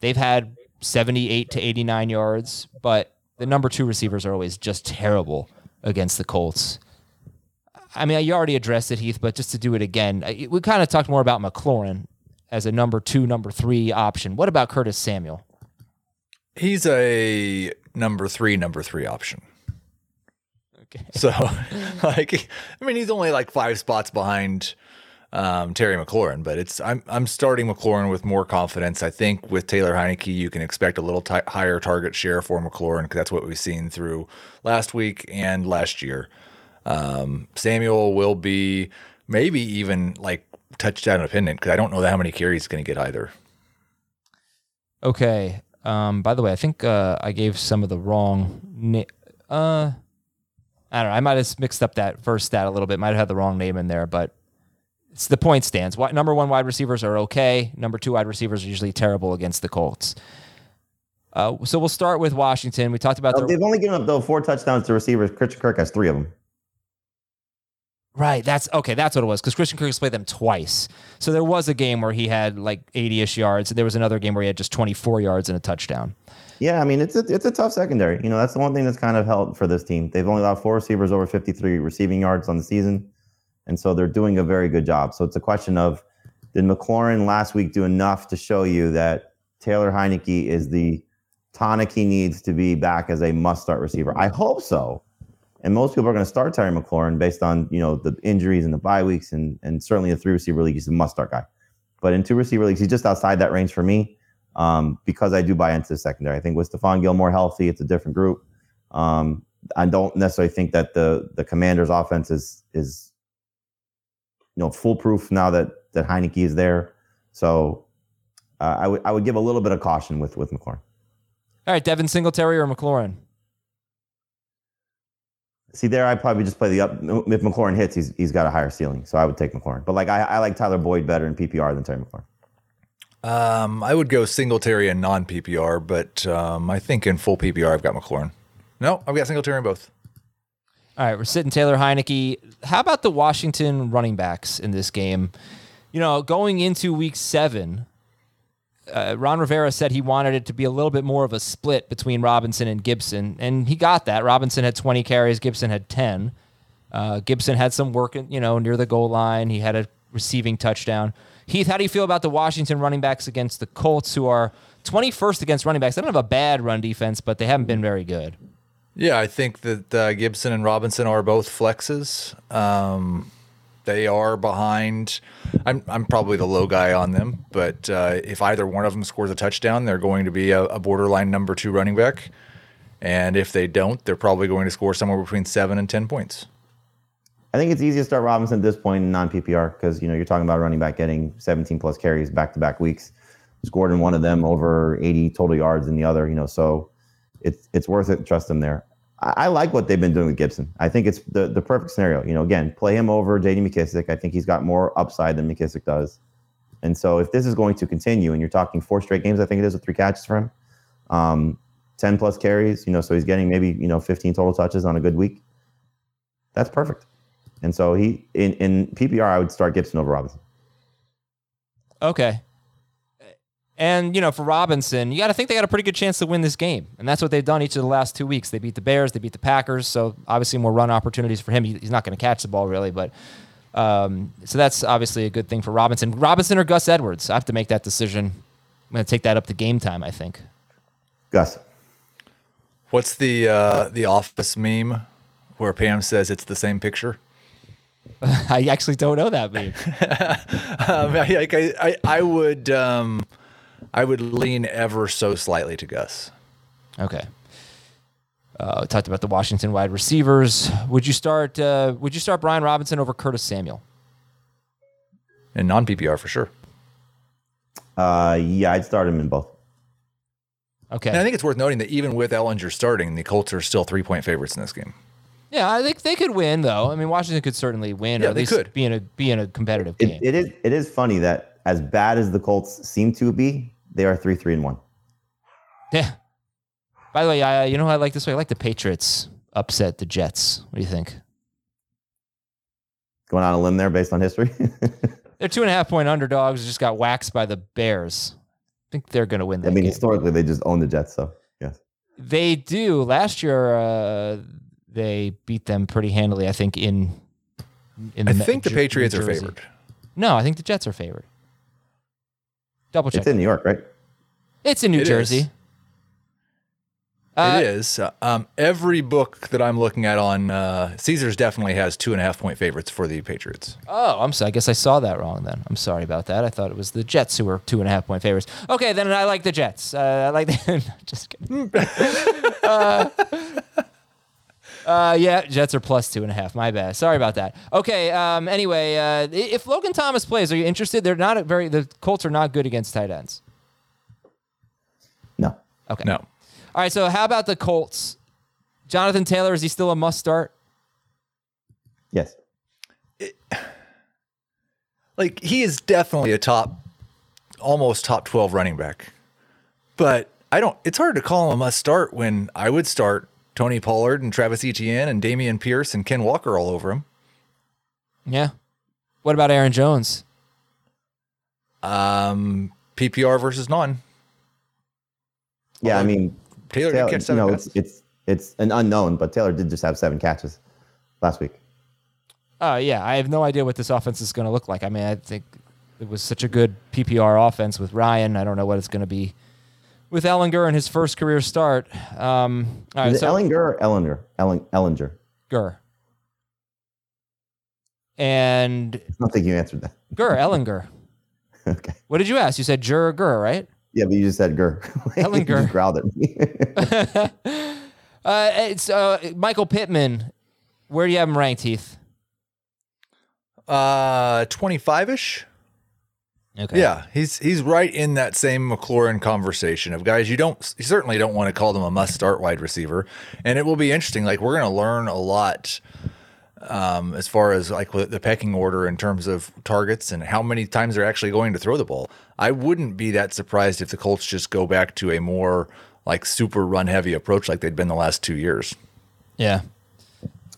They've had 78 to 89 yards, but the number two receivers are always just terrible against the Colts. I mean, you already addressed it, Heath, but just to do it again, we kind of talked more about McLaurin as a number two, number three option. What about Curtis Samuel? He's a number three, number three option. So, like, I mean, he's only like five spots behind um, Terry McLaurin, but it's I'm I'm starting McLaurin with more confidence. I think with Taylor Heinicke, you can expect a little t- higher target share for McLaurin because that's what we've seen through last week and last year. Um, Samuel will be maybe even like touchdown dependent because I don't know how many carries he's going to get either. Okay. Um, by the way, I think uh, I gave some of the wrong. Uh, I don't know. I might have mixed up that first stat a little bit. Might have had the wrong name in there, but it's the point stands. Number one wide receivers are okay. Number two wide receivers are usually terrible against the Colts. Uh, so we'll start with Washington. We talked about oh, they've only given up though four touchdowns to receivers. Christian Kirk has three of them. Right. That's okay. That's what it was because Christian Kirk has played them twice. So there was a game where he had like 80 ish yards. And there was another game where he had just 24 yards and a touchdown. Yeah, I mean it's a it's a tough secondary. You know, that's the one thing that's kind of helped for this team. They've only allowed four receivers over 53 receiving yards on the season, and so they're doing a very good job. So it's a question of did McLaurin last week do enough to show you that Taylor Heinicke is the tonic he needs to be back as a must-start receiver? I hope so. And most people are going to start Terry McLaurin based on you know the injuries and the bye weeks, and and certainly a three receiver league, he's a must-start guy. But in two receiver leagues, he's just outside that range for me um, because I do buy into the secondary. I think with Stephon Gilmore healthy, it's a different group. Um, I don't necessarily think that the the Commanders' offense is is you know foolproof now that that Heinicke is there. So uh, I would I would give a little bit of caution with with McLaurin. All right, Devin Singletary or McLaurin? See there, I probably just play the up. If McLaurin hits, he's he's got a higher ceiling, so I would take McLaurin. But like I, I like Tyler Boyd better in PPR than Terry McLaurin. Um, I would go Singletary and non PPR, but um, I think in full PPR I've got McLaurin. No, I've got Singletary in both. All right, we're sitting Taylor Heinicke. How about the Washington running backs in this game? You know, going into week seven, uh, Ron Rivera said he wanted it to be a little bit more of a split between Robinson and Gibson, and he got that. Robinson had 20 carries, Gibson had 10. Uh, Gibson had some work, you know, near the goal line. He had a receiving touchdown. Heath, how do you feel about the Washington running backs against the Colts, who are 21st against running backs. They don't have a bad run defense, but they haven't been very good. Yeah, I think that uh, Gibson and Robinson are both flexes. Um, they are behind. I'm I'm probably the low guy on them, but uh, if either one of them scores a touchdown, they're going to be a, a, borderline number two running back. And if they don't, they're probably going to score somewhere between seven and ten points. I think it's easy to start Robinson at this point in non PPR because you know you're talking about running back getting 17 plus carries back to back weeks, scored in one of them over 80 total yards in the other. You know, so it's it's worth it trust him there. I, I, like what they've been doing with Gibson. I think it's the the perfect scenario. You know, again, play him over J.D. McKissic. I think he's got more upside than McKissic does. And so if this is going to continue, and you're talking four straight games, I think it is with three catches for him, um, 10 plus carries. You know, so he's getting maybe you know 15 total touches on a good week. That's perfect. And so he in in PPR, I would start Gibson over Robinson. Okay. And, you know, for Robinson, you got to think they got a pretty good chance to win this game. And that's what they've done each of the last two weeks. They beat the Bears, they beat the Packers. So obviously more run opportunities for him. He's not going to catch the ball really, but um, so that's obviously a good thing for Robinson. Robinson or Gus Edwards? I have to make that decision. I'm going to take that up to game time, I think. Gus. What's the uh, the office meme where Pam says it's the same picture? I actually don't know that meme. um, I, I, I, would um, I would lean ever so slightly to Gus. Okay. Uh, talked about the Washington wide receivers. Would you start? Uh, would you start Brian Robinson over Curtis Samuel? In non PPR for sure. Uh, yeah, I'd start him in both. Okay. And I think it's worth noting that even with Ehlinger starting, the Colts are still three point favorites in this game. Yeah, I think they could win though. I mean, Washington could certainly win, yeah, or at least could. be in a be in a competitive it, game. It is it is funny that as bad as the Colts seem to be, they are three, three, and one. Yeah. By the way, I, you know I like this way. I like the Patriots upset the Jets. What do you think? Going on a limb there based on history. they're two and a half point underdogs. Just got waxed by the Bears. I think they're going to win. I mean, game. historically, they just own the Jets. So yes, they do. Last year, uh, they beat them pretty handily. I think in. in the I think the Patriots are favored. No, I think the Jets are favored. Double check. It's in New York, right? It's in New it Jersey. Is. Uh, it is. Um, every book that I'm looking at on uh, Caesars definitely has two and a half point favorites for the Patriots. Oh, I'm sorry. I guess I saw that wrong then. I'm sorry about that. I thought it was the Jets who were two and a half point favorites. Okay, then I like the Jets. Uh, I like the. just kidding. uh, yeah, Jets are plus two and a half. My bad. Sorry about that. Okay. Um, anyway, uh, if Logan Thomas plays, are you interested? They're not very. The Colts are not good against tight ends. No. Okay. No. All right. So how about the Colts? Jonathan Taylor is he still a must start? Yes. It, like he is definitely a top, almost top twelve running back, but I don't. It's hard to call him a must start when I would start Tony Pollard and Travis Etienne and Dameon Pierce and Ken Walker all over him. Yeah. What about Aaron Jones? Um, PPR versus non. Yeah, Although I mean Taylor, Taylor catch seven you know, it's, it's it's an unknown, but Taylor did just have seven catches last week. Oh uh, yeah, I have no idea what this offense is going to look like. I mean, I think it was such a good PPR offense with Ryan. I don't know what it's going to be with Ehlinger in his first career start. Um, all right, Is it so, Ehlinger or Ehlinger? Ellen, Ehlinger. Gurr. And I don't think you answered that. Gurr, Ehlinger. okay. What did you ask? You said Jur Gurr, right? Yeah, but you just said Gurr. Ehlinger. just growled at me. uh, it's uh, Michael Pittman. Where do you have him ranked, Heath? Uh, twenty-five ish. Okay. Yeah, he's he's right in that same McLaurin conversation of guys you don't you certainly don't want to call them a must start wide receiver, and it will be interesting. Like we're going to learn a lot um, as far as like the pecking order in terms of targets and how many times they're actually going to throw the ball. I wouldn't be that surprised if the Colts just go back to a more like super run heavy approach like they'd been the last two years. Yeah.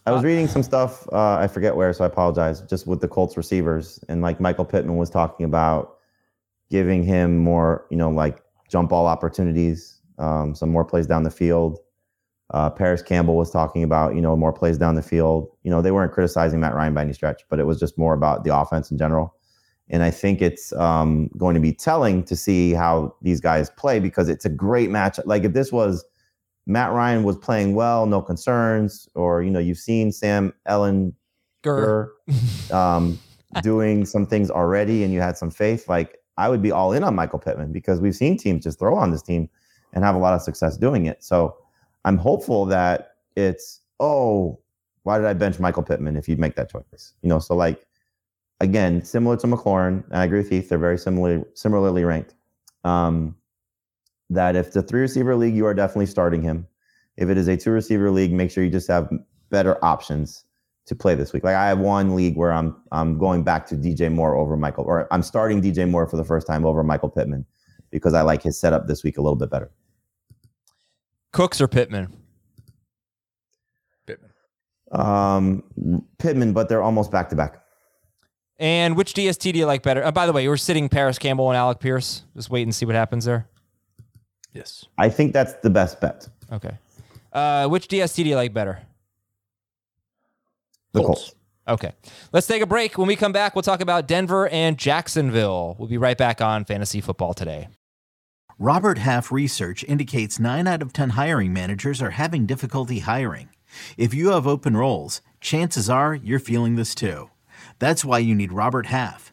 I was reading some stuff. Uh, I forget where, so I apologize. Just with the Colts receivers, and like Michael Pittman was talking about giving him more, you know, like jump ball opportunities, um, some more plays down the field. Uh, Parris Campbell was talking about, you know, more plays down the field. You know, they weren't criticizing Matt Ryan by any stretch, but it was just more about the offense in general. And I think it's um, going to be telling to see how these guys play because it's a great match. Like if this was Matt Ryan was playing well, no concerns, or you know you've seen Sam Ellen Grr. um, doing some things already, and you had some faith. Like I would be all in on Michael Pittman because we've seen teams just throw on this team and have a lot of success doing it. So I'm hopeful that it's oh, why did I bench Michael Pittman if you'd make that choice? You know, so like again, similar to McLaurin, and I agree with Heath, they're very similarly similarly ranked. Um, that if it's a three receiver league, you are definitely starting him. If it is a two receiver league, make sure you just have better options to play this week. Like I have one league where I'm I'm going back to DJ Moore over Michael, or I'm starting DJ Moore for the first time over Michael Pittman because I like his setup this week a little bit better. Cooks or Pittman? Pittman. Um, Pittman, but they're almost back to back. And which DST do you like better? Uh, by the way, you were sitting Parris Campbell and Alec Pierce. Just wait and see what happens there. Yes. I think that's the best bet. Okay. Uh, which DST do you like better? The Colts. Colts. Okay. Let's take a break. When we come back, we'll talk about Denver and Jacksonville. We'll be right back on Fantasy Football today. Robert Half research indicates 9 out of 10 hiring managers are having difficulty hiring. If you have open roles, chances are you're feeling this too. That's why you need Robert Half.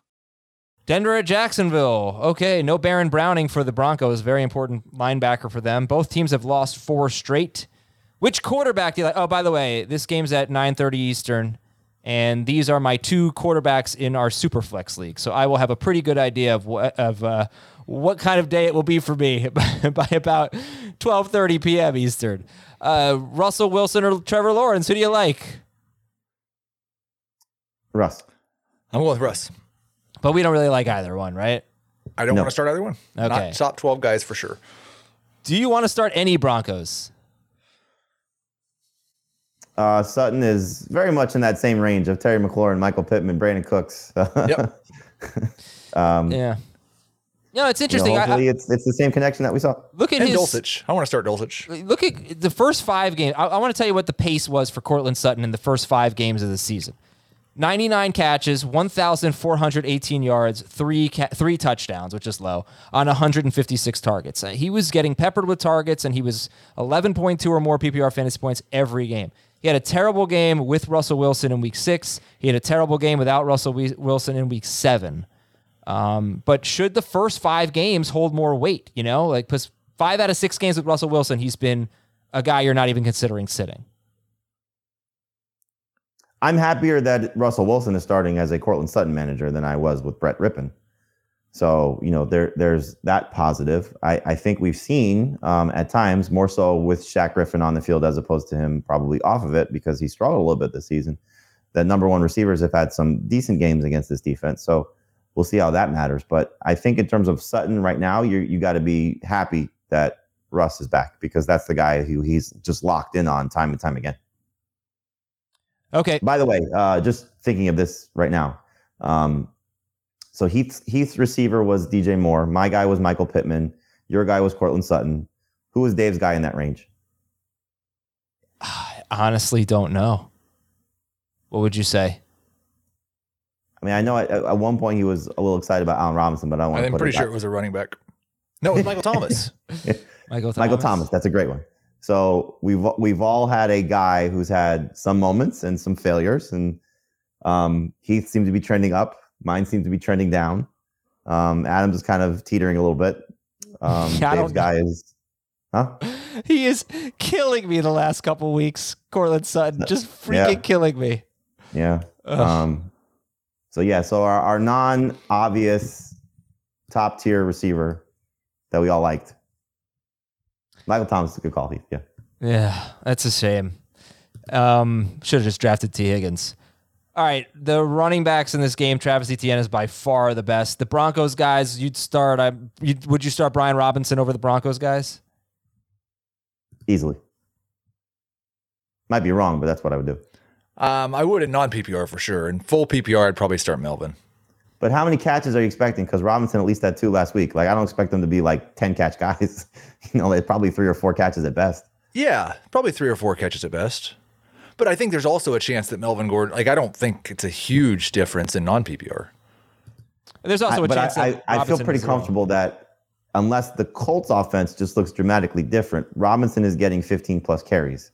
Denver at Jacksonville. Okay, no Baron Browning for the Broncos. Very important linebacker for them. Both teams have lost four straight. Which quarterback do you like? Oh, by the way, this game's at 9:30 Eastern, and these are my two quarterbacks in our Superflex league. So I will have a pretty good idea of what of uh, what kind of day it will be for me by about 12:30 p.m. Eastern. Uh, Russell Wilson or Trevor Lawrence? Who do you like? Russ. I'm going with Russ. But we don't really like either one, right? I don't No. want to start either one. Okay. Not top 12 guys for sure. Do you want to start any Broncos? Uh, Sutton is very much in that same range of Terry McLaurin, Michael Pittman, Brandin Cooks. Yep. um, Yeah. No, it's you know, interesting. I- I- it's it's the same connection that we saw. look at And his Dulcich. I want to start Dulcich. look at the first five games. I, I want to tell you what the pace was for Courtland Sutton in the first five games of the season. 99 catches, 1,418 yards, three ca- three touchdowns, which is low, on 156 targets. Uh, He was getting peppered with targets, and he was 11.2 or more PPR fantasy points every game. He had a terrible game with Russell Wilson in week six. He had a terrible game without Russell Wi- Wilson in week seven. Um, but should the first five games hold more weight? You know, like because five out of six games with Russell Wilson, he's been a guy you're not even considering sitting. I'm happier that Russell Wilson is starting as a Courtland Sutton manager than I was with Brett Rypien. So you know there there's that positive. I, I think we've seen um, at times more so with Shaq Griffin on the field as opposed to him probably off of it because he struggled a little bit this season. That number one receivers have had some decent games against this defense. So we'll see how that matters. But I think in terms of Sutton right now, you you got to be happy that Russ is back because that's the guy who he's just locked in on time and time again. Okay, By the way, uh, just thinking of this right now. Um, so Heath's, Heath's receiver was DJ Moore. My guy was Michael Pittman. Your guy was Courtland Sutton. Who was Dave's guy in that range? I honestly don't know. What would you say? I mean, I know at, at one point he was a little excited about Allen Robinson, but I don't want to I'm pretty it sure it was a running back. No, it was Michael Thomas. Michael Thomas. Michael Thomas. That's a great one. So we've we've all had a guy who's had some moments and some failures, and um, Heath seemed to be trending up. Mine seemed to be trending down. Um, Adams is kind of teetering a little bit. Um, Yeah, Dave's guy is, huh? he is killing me the last couple weeks. Courtland Sutton, just freaking Yeah. killing me. Yeah. Ugh. Um, so yeah, so our, our non-obvious top tier receiver that we all liked, Michael Thomas is a good call. Heath. Yeah. Yeah, that's a shame. Um, should have just drafted Tee Higgins. All right, the running backs in this game, Travis Etienne is by far the best. The Broncos guys, you'd start. I you'd, would you start Brian Robinson over the Broncos guys? Easily. Might be wrong, but that's what I would do. Um, I would in non PPR for sure. In full PPR, I'd probably start Melvin. But how many catches are you expecting? Because Robinson at least had two last week. Like I don't expect them to be like ten catch guys. you know, it's probably three or four catches at best. Yeah, probably three or four catches at best. But I think there's also a chance that Melvin Gordon, like, I don't think it's a huge difference in non PPR. There's also I- a but chance. I, that I, I feel pretty is wrong. comfortable that unless the Colts offense just looks dramatically different, Robinson is getting 15 plus carries.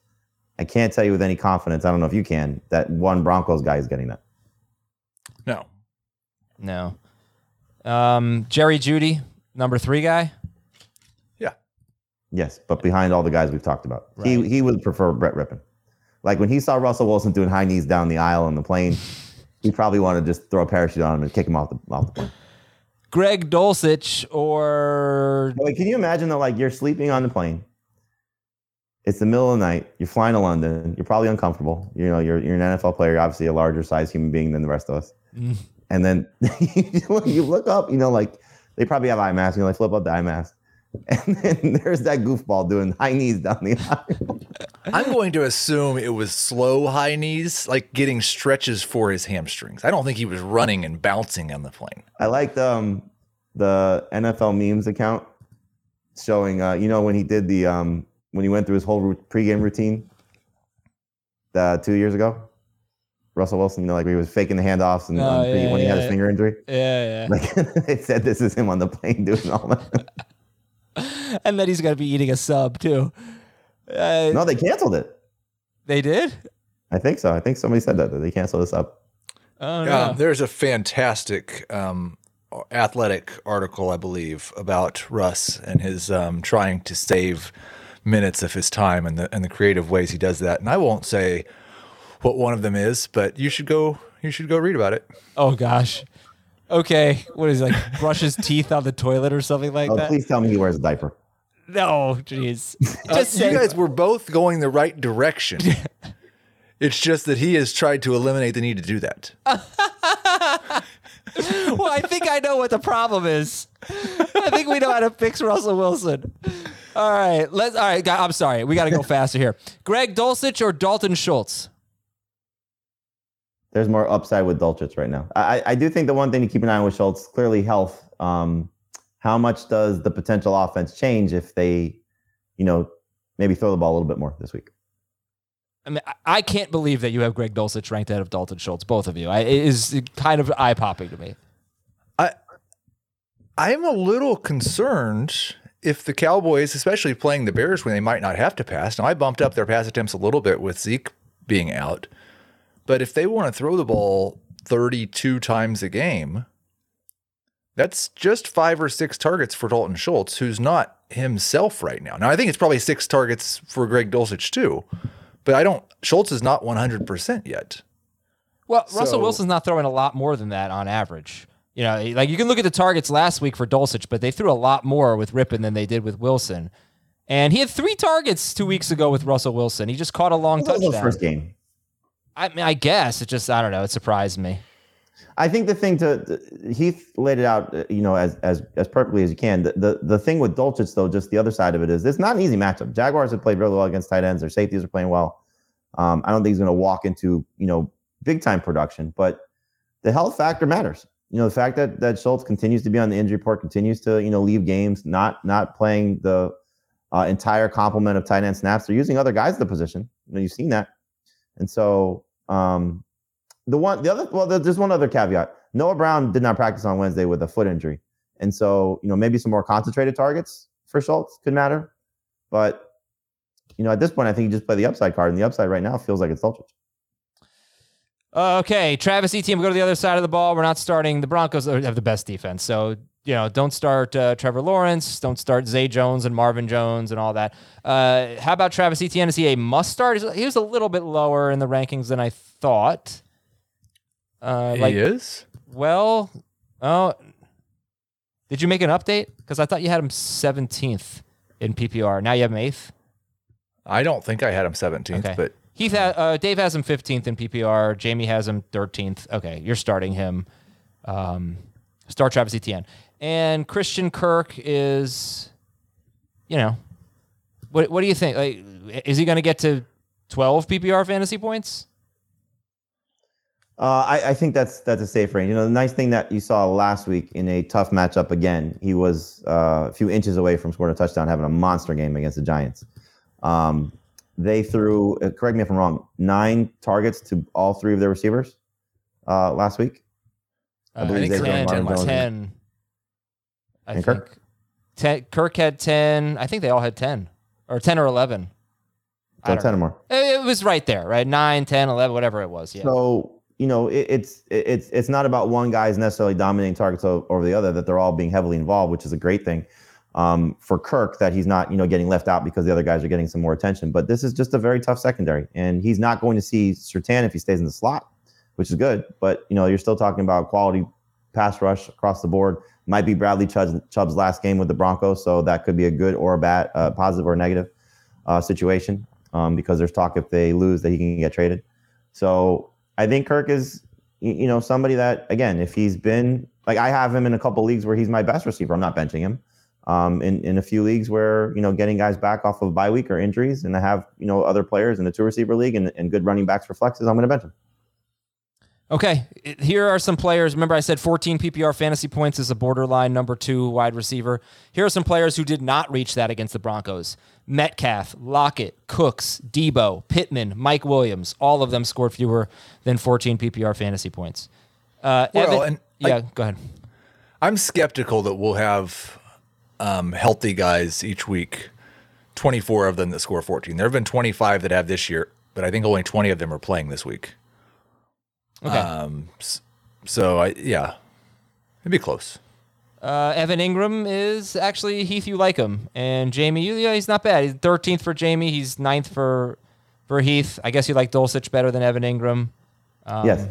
I can't tell you with any confidence. I don't know if you can that one Broncos guy is getting that. No. No. Um, Jerry Jeudy, number three guy. Yeah. Yes, but behind all the guys we've talked about, he he would prefer Brett Rypien. Like when he saw Russell Wilson doing high knees down the aisle on the plane, he probably wanted to just throw a parachute on him and kick him off the off the plane. Greg Dulcich or Like, can you imagine that? Like you're sleeping on the plane. It's the middle of the night. You're flying to London. You're probably uncomfortable. You know, you're you're an NFL player, obviously a larger size human being than the rest of us. And then you look- up. You know, like they probably have eye masks. You know, like flip up the eye mask, and then there's that goofball doing high knees down the aisle. I'm going to assume it was slow high knees, like getting stretches for his hamstrings. I don't think he was running and bouncing on the plane. I liked um, the NFL memes account showing, uh, you know, when he did the um, when he went through his whole pregame routine uh, two years ago. Russell Wilson, you know, like he was faking the handoffs and Oh, on pre- yeah, when he had yeah. his finger injury. yeah, yeah. Like they said, this is him on the plane doing all that. and then he's gonna be eating a sub too. Uh, no, they canceled it. They did. I think so. I think somebody said that, that they canceled this up. Oh no. Um, there's a fantastic um, athletic article, I believe, about Russ and his um, trying to save minutes of his time and the and the creative ways he does that. And I won't say what one of them is, but you should go. You should go read about it. oh gosh. Okay. What is it, like? Brush his teeth on the toilet or something like Oh, that? please tell me he wears a diaper. No, jeez. Uh, Just say you guys were both going the right direction. it's just that he has tried to eliminate the need to do that. well, I think I know what the problem is. I think we know how to fix Russell Wilson. All right, let's. All right, I'm sorry. We got to go faster here. Greg Dulcich or Dalton Schultz? There's more upside with Dulcich right now. I, I- I do think the one thing to keep an eye on with Schultz, clearly health. Um, how much does the potential offense change if they, you know, maybe throw the ball a little bit more this week? I mean, I- I can't believe that you have Greg Dulcich ranked ahead of Dalton Schultz. Both of you. I, it is kind of eye popping to me. I I'm a little concerned if the Cowboys, especially playing the Bears when they might not have to pass. Now, I bumped up their pass attempts a little bit with Zeke being out, but if they want to throw the ball 32 times a game, that's just five or six targets for Dalton Schultz, who's not himself right now. Now, I think it's probably six targets for Greg Dulcich too, but I don't, Schultz is not 100% yet. Well, Russell Wilson's not throwing a lot more than that on average. You know, eh, like you can look at the targets last week for Dulcich, but they threw a lot more with Rypien than they did with Wilson. And he had three targets two weeks ago with Russell Wilson. He just caught a long That was his touchdown. first game. I mean, I guess it just I don't know. It surprised me. I think the thing to Heath laid it out, uh, you know, as as as perfectly as you can. The the, the thing with Dulcich, though, just the other side of it is it's not an easy matchup. Jaguars have played really well against tight ends. Their safeties are playing well. Um, I don't think he's going to walk into you know big time production, but the health factor matters. You know, the fact that that Schultz continues to be on the injury report, continues to you know leave games, not not playing the uh, entire complement of tight end snaps. They're using other guys at the position. You know, you've seen that, and so um, the one, the other, well, there's one other caveat. Noah Brown did not practice on Wednesday with a foot injury, and so you know maybe some more concentrated targets for Schultz could matter, but you know at this point I think you just play the upside card, and the upside right now feels like it's Dulcich. Okay, Travis Etienne, we go to the other side of the ball. We're not starting. The Broncos have the best defense, so you know, don't start uh, Trevor Lawrence, don't start Zay Jones and Marvin Jones and all that. Uh, how about Travis Etienne? Is he a must start? He was a little bit lower in the rankings than I thought. Uh, like, he is. Well, oh, did you make an update? Because I thought you had him 17th in PPR. Now you have him eighth. I don't think I had him 17th, okay. but Heath, uh, Dave has him 15th in PPR. Jamey has him 13th. Okay, you're starting him. Um, start Travis Etienne. And Christian Kirk is, you know, what what do you think? Like, is he going to get to 12 PPR fantasy points? Uh, I, I, think that's that's a safe range. You know, the nice thing that you saw last week in a tough matchup again, he was uh, a few inches away from scoring a touchdown, having a monster game against the Giants. Um, they threw, uh, correct me if I'm wrong, nine targets to all three of their receivers uh, last week. I believe uh, I think 10, 10, 10. I and think. Kirk? Ten, Kirk had 10. I think they all had 10 or 10 or 11. So 10 or more. It, it, was right there, right? 9, 10, 11, whatever it was. Yeah. So, you know, it, it's it's it's not about one guy's necessarily dominating targets over the other, that they're all being heavily involved, which is a great thing um, for Kirk that he's not, you know, getting left out because the other guys are getting some more attention. But this is just a very tough secondary, and he's not going to see Surtain if he stays in the slot, which is good. But you know, you're still talking about quality pass rush across the board. Might be Bradley Chubb's, Chubb's last game with the Broncos, so that could be a good or a bad, uh, positive or negative uh, situation um, because there's talk if they lose that he can get traded. So I think Kirk is, you know, somebody that again, if he's been like I have him in a couple leagues where he's my best receiver, I'm not benching him um, in, in a few leagues where, you know, getting guys back off of bye week or injuries and I have, you know, other players in the two receiver league and, and good running backs for flexes, I'm going to bench them. Okay, here are some players. Remember, I said 14 PPR fantasy points is a borderline number two wide receiver. Here are some players who did not reach that against the Broncos Metcalf, Lockett, Cooks, Deebo, Pittman, Mike Williams. All of them scored fewer than 14 PPR fantasy points. Uh, well, Evan, and yeah, I, go ahead. I'm skeptical that we'll have um, healthy guys each week. 24 of them that score 14. There have been 25 that have this year, but I think only 20 of them are playing this week. Okay. Um, so I yeah, it'd be close. Uh, Evan Engram is actually Heath. You like him, and Jamey. You, yeah, he's not bad. He's 13th for Jamey. He's 9th for for Heath. I guess you like Dulcich better than Evan Engram. Um, yes.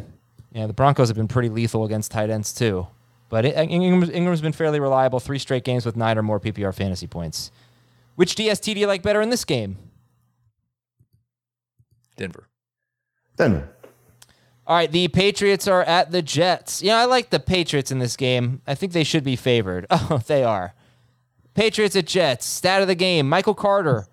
Yeah, the Broncos have been pretty lethal against tight ends too. But Engram, Engram's been fairly reliable. Three straight games with nine or more PPR fantasy points. Which DST do you like better in this game? Denver. Denver. All right, the Patriots are at the Jets. Yeah, I like the Patriots in this game. I think they should be favored. Oh, they are. Patriots at Jets. Stat of the game Michael Carter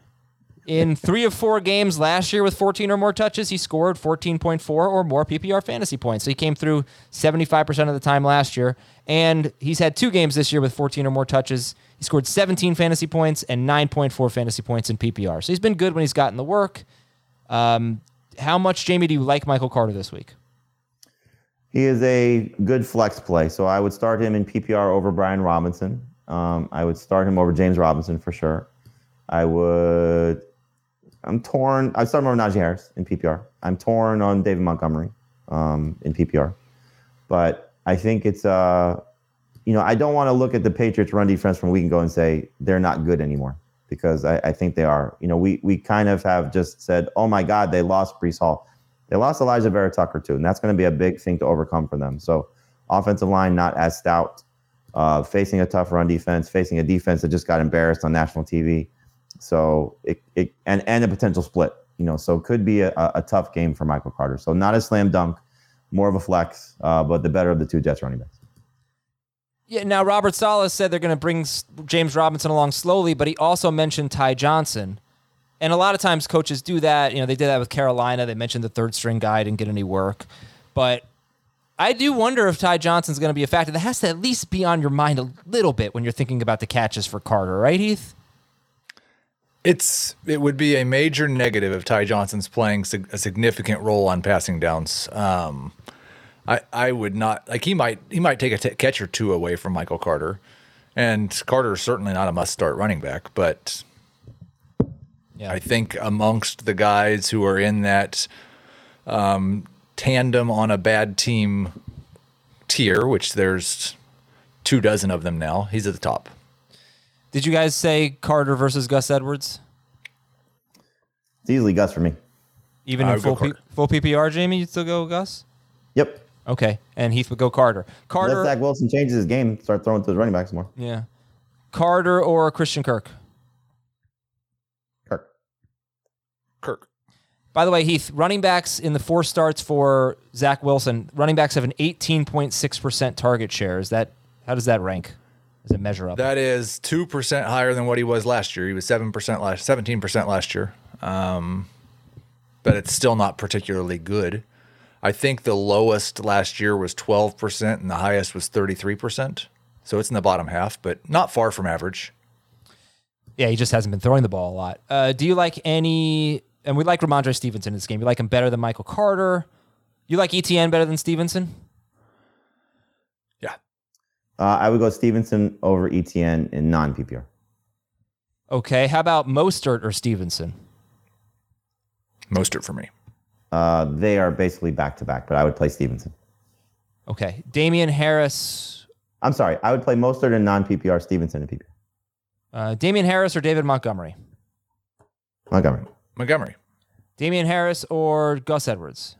in three of four games last year with 14 or more touches, he scored 14.4 or more PPR fantasy points. So he came through 75% of the time last year. And he's had two games this year with 14 or more touches. He scored 17 fantasy points and 9.4 fantasy points in PPR. So he's been good when he's gotten the work. Um, how much, Jamey, do you like Michael Carter this week? He is a good flex play. So I would start him in PPR over Brian Robinson. Um, I would start him over James Robinson for sure. I would I'm torn. I started more Najee Harris in PPR. I'm torn on David Montgomery um, in PPR, but I think it's uh, you know, I don't want to look at the Patriots run defense from week ago and say they're not good anymore because I, I think they are. You know, we we kind of have just said, oh my God, they lost Breece Hall. They lost Elijah Vera-Tucker too, and that's going to be a big thing to overcome for them. So, offensive line not as stout, uh, facing a tough run defense, facing a defense that just got embarrassed on national TV. So it, it and and a potential split, you know, so it could be a, a tough game for Michael Carter. So not a slam dunk, more of a flex, uh, but the better of the two Jets running backs. Yeah. Now Robert Saleh said they're going to bring James Robinson along slowly, but he also mentioned Ty Johnson. And a lot of times coaches do that. You know, they did that with Carolina. They mentioned the third string guy didn't get any work, but I do wonder if Ty Johnson's going to be a factor. That has to at least be on your mind a little bit when you're thinking about the catches for Carter, right, Heath? It's it would be a major negative if Ty Johnson's playing a significant role on passing downs. Um, I I would not like he might he might take a t- catch or two away from Michael Carter, and Carter is certainly not a must start running back, but yeah. I think amongst the guys who are in that um, tandem on a bad team tier, which there's two dozen of them now. He's at the top. Did you guys say Carter versus Gus Edwards? It's easily Gus for me. Even in full, P- full PPR, Jamey, you'd still go Gus? Yep. Okay. And Heath would go Carter. Carter. Unless Zach Wilson changes his game, start throwing to his running backs more. yeah. Carter or Christian Kirk? Kirk. By the way, Heath, running backs in the four starts for Zach Wilson, running backs have an 18.6% target share. Is that how does that rank? Does it measure up? That is two percent higher than what he was last year. He was seven percent last, seventeen percent last year. Um, but it's still not particularly good. I think the lowest last year was twelve percent, and the highest was thirty-three percent. So it's in the bottom half, but not far from average. yeah, he just hasn't been throwing the ball a lot. Uh, do you like any? And we like Rhamondre Stevenson in this game. You like him better than Michael Carter? You like ETN better than Stevenson? Yeah, Uh, I would go Stevenson over ETN in non PPR. Okay. How about Mostert or Stevenson? Mostert for me. Uh, they are basically back to back, but I would play Stevenson. Okay. Damien Harris. I'm sorry. I would play Mostert in non PPR, Stevenson in PPR. Uh, Damien Harris or David Montgomery? Montgomery. Montgomery. Damien Harris or Gus Edwards?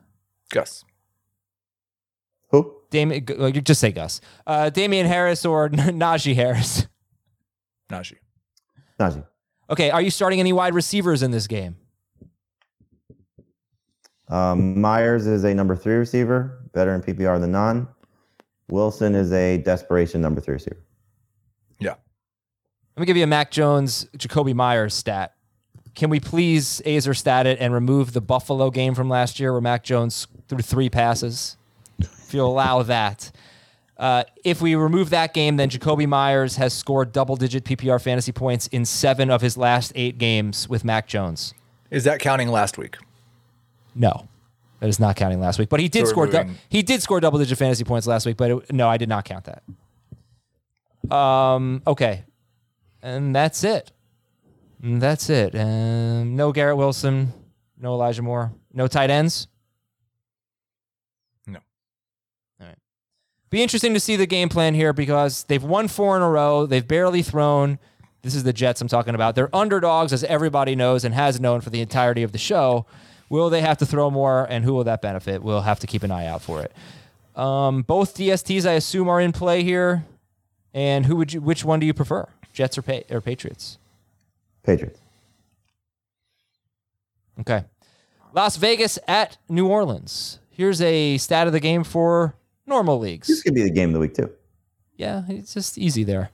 Gus. Who? Damien, you just say Gus. Uh, Damien Harris or Najee Harris? Najee. Najee. Okay. Are you starting any wide receivers in this game? Um, Meyers is a number three receiver, better in PPR than non. Wilson is a desperation number three receiver. Yeah. Let me give you a Mac Jones, Jakobi Meyers stat. Can we please Azer stat it and remove the Buffalo game from last year where Mac Jones threw three passes? If you allow that. Uh, if we remove that game, then Jakobi Meyers has scored double digit PPR fantasy points in seven of his last eight games with Mac Jones. Is that counting last week? No, that is not counting last week. But he did So score. moving- he did score double digit fantasy points last week. But it, no, I did not count that. Um. Okay, and that's it. And that's it. Um, no Garrett Wilson. No Elijah Moore. No tight ends. No. All right. Be interesting to see the game plan here because they've won four in a row. They've barely thrown. This is the Jets I'm talking about. They're underdogs, as everybody knows and has known for the entirety of the show. Will they have to throw more, and who will that benefit? We'll have to keep an eye out for it. Um, both DSTs, I assume, are in play here. And who would you? Which one do you prefer, Jets or, pa- or Patriots? Patriots. Okay. Las Vegas at New Orleans. Here's a stat of the game for normal leagues. This could be the game of the week too. Yeah, it's just easy there.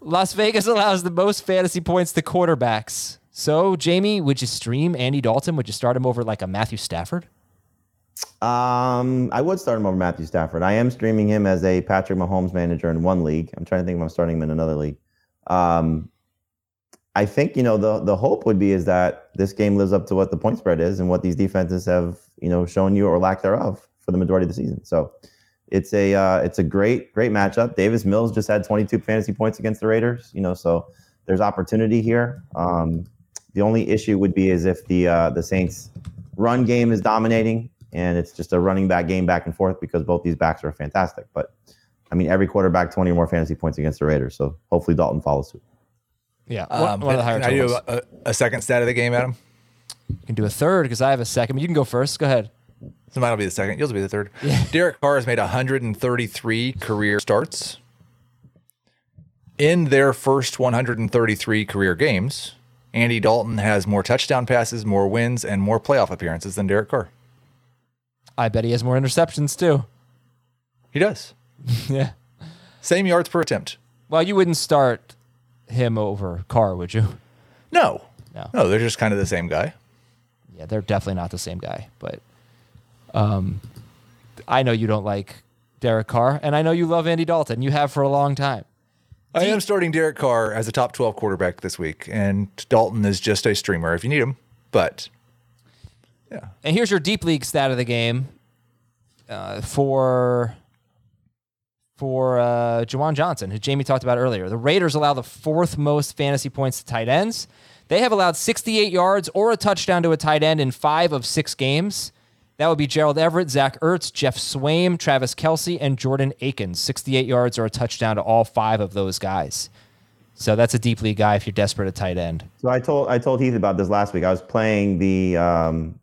Las Vegas allows the most fantasy points to quarterbacks. So, Jamey, would you stream Andy Dalton? Would you start him over like a Matthew Stafford? Um, I would start him over Matthew Stafford. I am streaming him as a Patrick Mahomes manager in one league. I'm trying to think if I'm starting him in another league. Um, I think you know the the hope would be is that this game lives up to what the point spread is and what these defenses have you know shown you or lack thereof for the majority of the season. So it's a uh, it's a great great matchup. Davis Mills just had 22 fantasy points against the Raiders. You know, so there's opportunity here. Um, the only issue would be is if the uh, the Saints run game is dominating and it's just a running back game back and forth because both these backs are fantastic. But I mean, every quarterback 20 or more fantasy points against the Raiders. So hopefully Dalton follows suit. Yeah, one, Um, one of the higher can I do a, a second stat of the game, Adam? You can do a third because I have a second. You can go first. Go ahead. So mine will be the second. Yours will be the third. Derek Carr has made 133 career starts. In their first 133 career games, Andy Dalton has more touchdown passes, more wins, and more playoff appearances than Derek Carr. I bet he has more interceptions too. He does. yeah. Same yards per attempt. Well, you wouldn't start him over Carr, would you? No. No. No, they're just kind of the same guy. Yeah, they're definitely not the same guy. But um, I know you don't like Derek Carr, and I know you love Andy Dalton. You have for a long time. I am starting Derek Carr as a top 12 quarterback this week, and Dalton is just a streamer if you need him. But yeah. And here's your deep league stat of the game uh, for for uh, Juwan Johnson, who Jamey talked about earlier. The Raiders allow the fourth most fantasy points to tight ends. They have allowed 68 yards or a touchdown to a tight end in five of six games. That would be Gerald Everett, Zach Ertz, Geoff Swaim, Travis Kelce, and Jordan Akins. 68 yards or a touchdown to all five of those guys. So that's a deep league guy if you're desperate at tight end. So I told I told Heath about this last week. I was playing the um,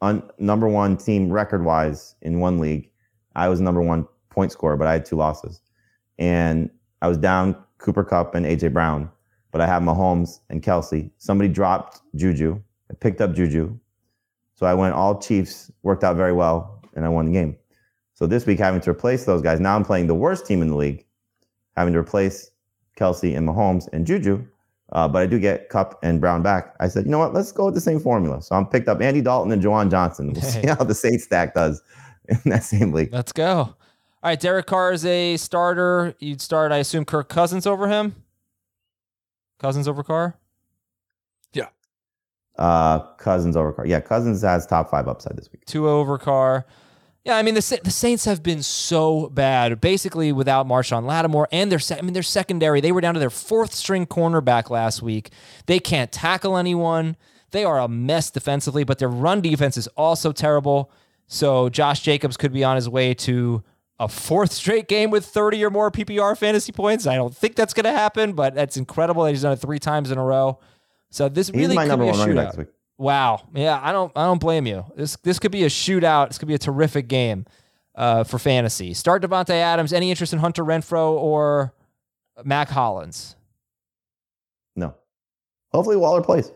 un, number one team record wise in one league. I was number one point scorer, but I had two losses, and I was down Cooper Kupp and AJ Brown, but I had Mahomes and Kelce. Somebody dropped Juju. I picked up Juju, so I went all Chiefs. Worked out very well, and I won the game. So this week, having to replace those guys. Now I'm playing the worst team in the league, having to replace Kelce and Mahomes and Juju. Uh, but I do get Kupp and Brown back. I said, you know what? Let's go with the same formula. So I'm picked up Andy Dalton and Juwan Johnson. We'll see how the Saints stack does in that same league. Let's go. All right, Derek Carr is a starter. You'd start, I assume, Kirk Cousins over him. Cousins over Carr. Yeah. Uh, Cousins over Carr. Yeah, Cousins has top five upside this week. Two over Carr. Yeah, I mean the the Saints have been so bad, basically without Marshon Lattimore and their se- I mean their secondary. They were down to their fourth string cornerback last week. They can't tackle anyone. They are a mess defensively, but their run defense is also terrible. So Josh Jacobs could be on his way to a fourth straight game with 30 or more PPR fantasy points. I don't think that's going to happen, but that's incredible that he's done it three times in a row. So this He's really could be a one running back shootout. Wow. Yeah, I don't I don't blame you. This this could be a shootout. This could be a terrific game uh, for fantasy. Start Davante Adams. Any interest in Hunter Renfrow or Mack Hollins? No. Hopefully Waller plays.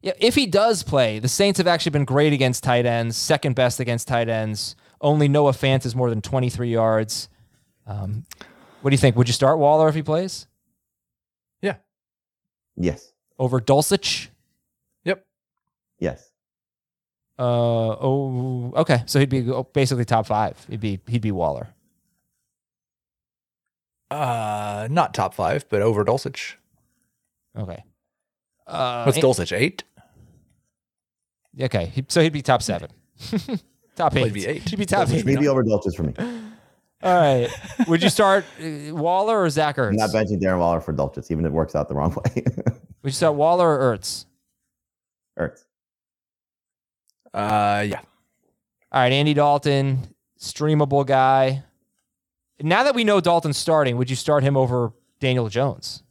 Yeah, if he does play, the Saints have actually been great against tight ends, second best against tight ends. Only Noah Fant is more than 23 yards. Um, what do you think? Would you start Waller if he plays Yeah. Yes. over Dulcich? Yep. Yes. Uh oh, okay. So he'd be basically top five. He'd be he'd be Waller. Uh, not top five, but over Dulcich. Okay. Uh, What's and- Dulcich? Eight? Okay, he- so he'd be top seven. top eight. he'd be eight. He'd be top eight. Maybe over Dulcich for me. All right. Would you start uh, Waller or Zach Ertz? I'm not benching Darren Waller for Dulcich, even if it works out the wrong way. Would you start Waller or Ertz? Ertz. Uh, yeah. All right, Andy Dalton, streamable guy. Now that we know Dalton's starting, would you start him over Daniel Jones?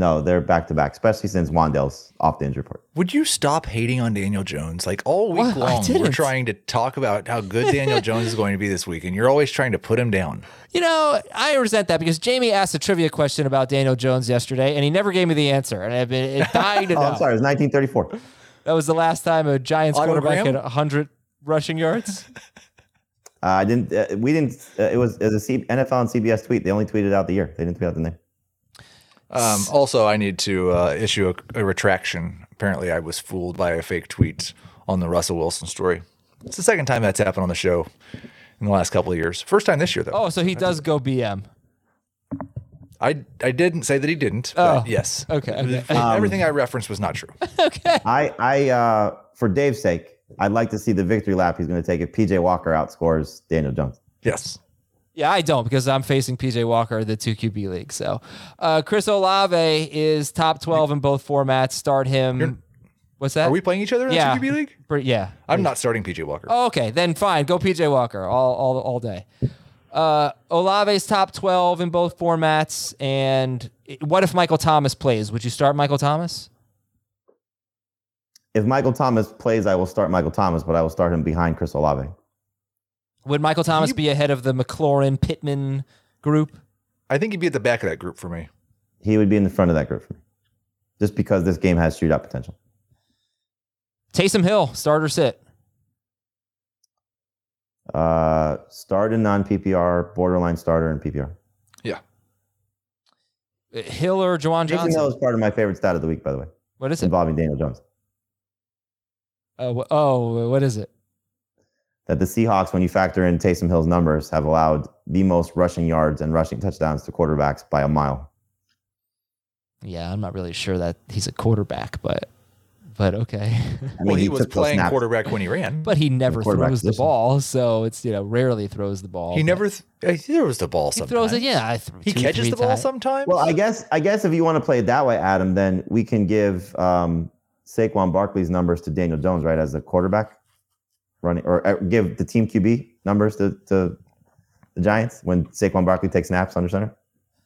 No. No, they're back to back, especially since Wan'Dale's off the injury report. Would you stop hating on Daniel Jones? Like all week What? Long, we're trying to talk about how good Daniel Jones is going to be this week, and you're always trying to put him down. You know, I resent that because Jamey asked a trivia question about Daniel Jones yesterday, and he never gave me the answer, and I've been dying to Oh, know. I'm sorry. It was 1934. That was the last time a Giants Otto quarterback Graham? had 100 rushing yards. Uh, I didn't. Uh, we didn't. Uh, it was as a C, NFL and CBS tweet. They only tweeted out the year. They didn't tweet out the name. Um, also, I need to uh, issue a, a retraction. Apparently, I was fooled by a fake tweet on the Russell Wilson story. It's the second time that's happened on the show in the last couple of years. First time this year, though. Oh, so he does go BM. I I didn't say that he didn't. But Oh, yes. okay, okay. Everything I referenced was not true. okay. I, I, uh, for Dave's sake, I'd like to see the victory lap he's going to take if PJ Walker outscores Daniel Jones. Yes. Yeah, I don't because I'm facing PJ Walker, the two QB league. So, uh, Chris Olave is top 12 in both formats. Start him. What's that? Are we playing each other in yeah. the CQB league? Pretty- yeah. I'm not starting PJ Walker. Oh, okay, then fine. Go PJ Walker all all all day. Uh, Olave's top 12 in both formats. And what if Michael Thomas plays? Would you start Michael Thomas? If Michael Thomas plays, I will start Michael Thomas, but I will start him behind Chris Olave. Would Michael Thomas be ahead of the McLaurin Pittman group? I think he'd be at the back of that group for me. He would be in the front of that group for me, just because this game has shootout potential. Taysom Hill, starter sit. Uh, start in non PPR, borderline starter, and PPR. Yeah. Hill or Juwan Jason Johnson? Hill is part of my favorite stat of the week, by the way, What is it? involving Daniel Jones. Uh, wh- oh, what is it? That the Seahawks, when you factor in Taysom Hill's numbers, have allowed the most rushing yards and rushing touchdowns to quarterbacks by a mile. Yeah, I'm not really sure that he's a quarterback, but but okay. I mean, well, he, was playing quarterback when he ran. but he never quarterback throws the ball, so it's you know rarely throws the ball. he never th- he throws the ball he sometimes. throws it. Yeah, I th- He two, catches three the ball times. sometimes. Well, I guess I guess if you want to play it that way, Adam, then we can give um, Saquon Barkley's numbers to Daniel Jones, right, as a quarterback running, or uh, give the team QB numbers to, to the Giants when Saquon Barkley takes snaps under center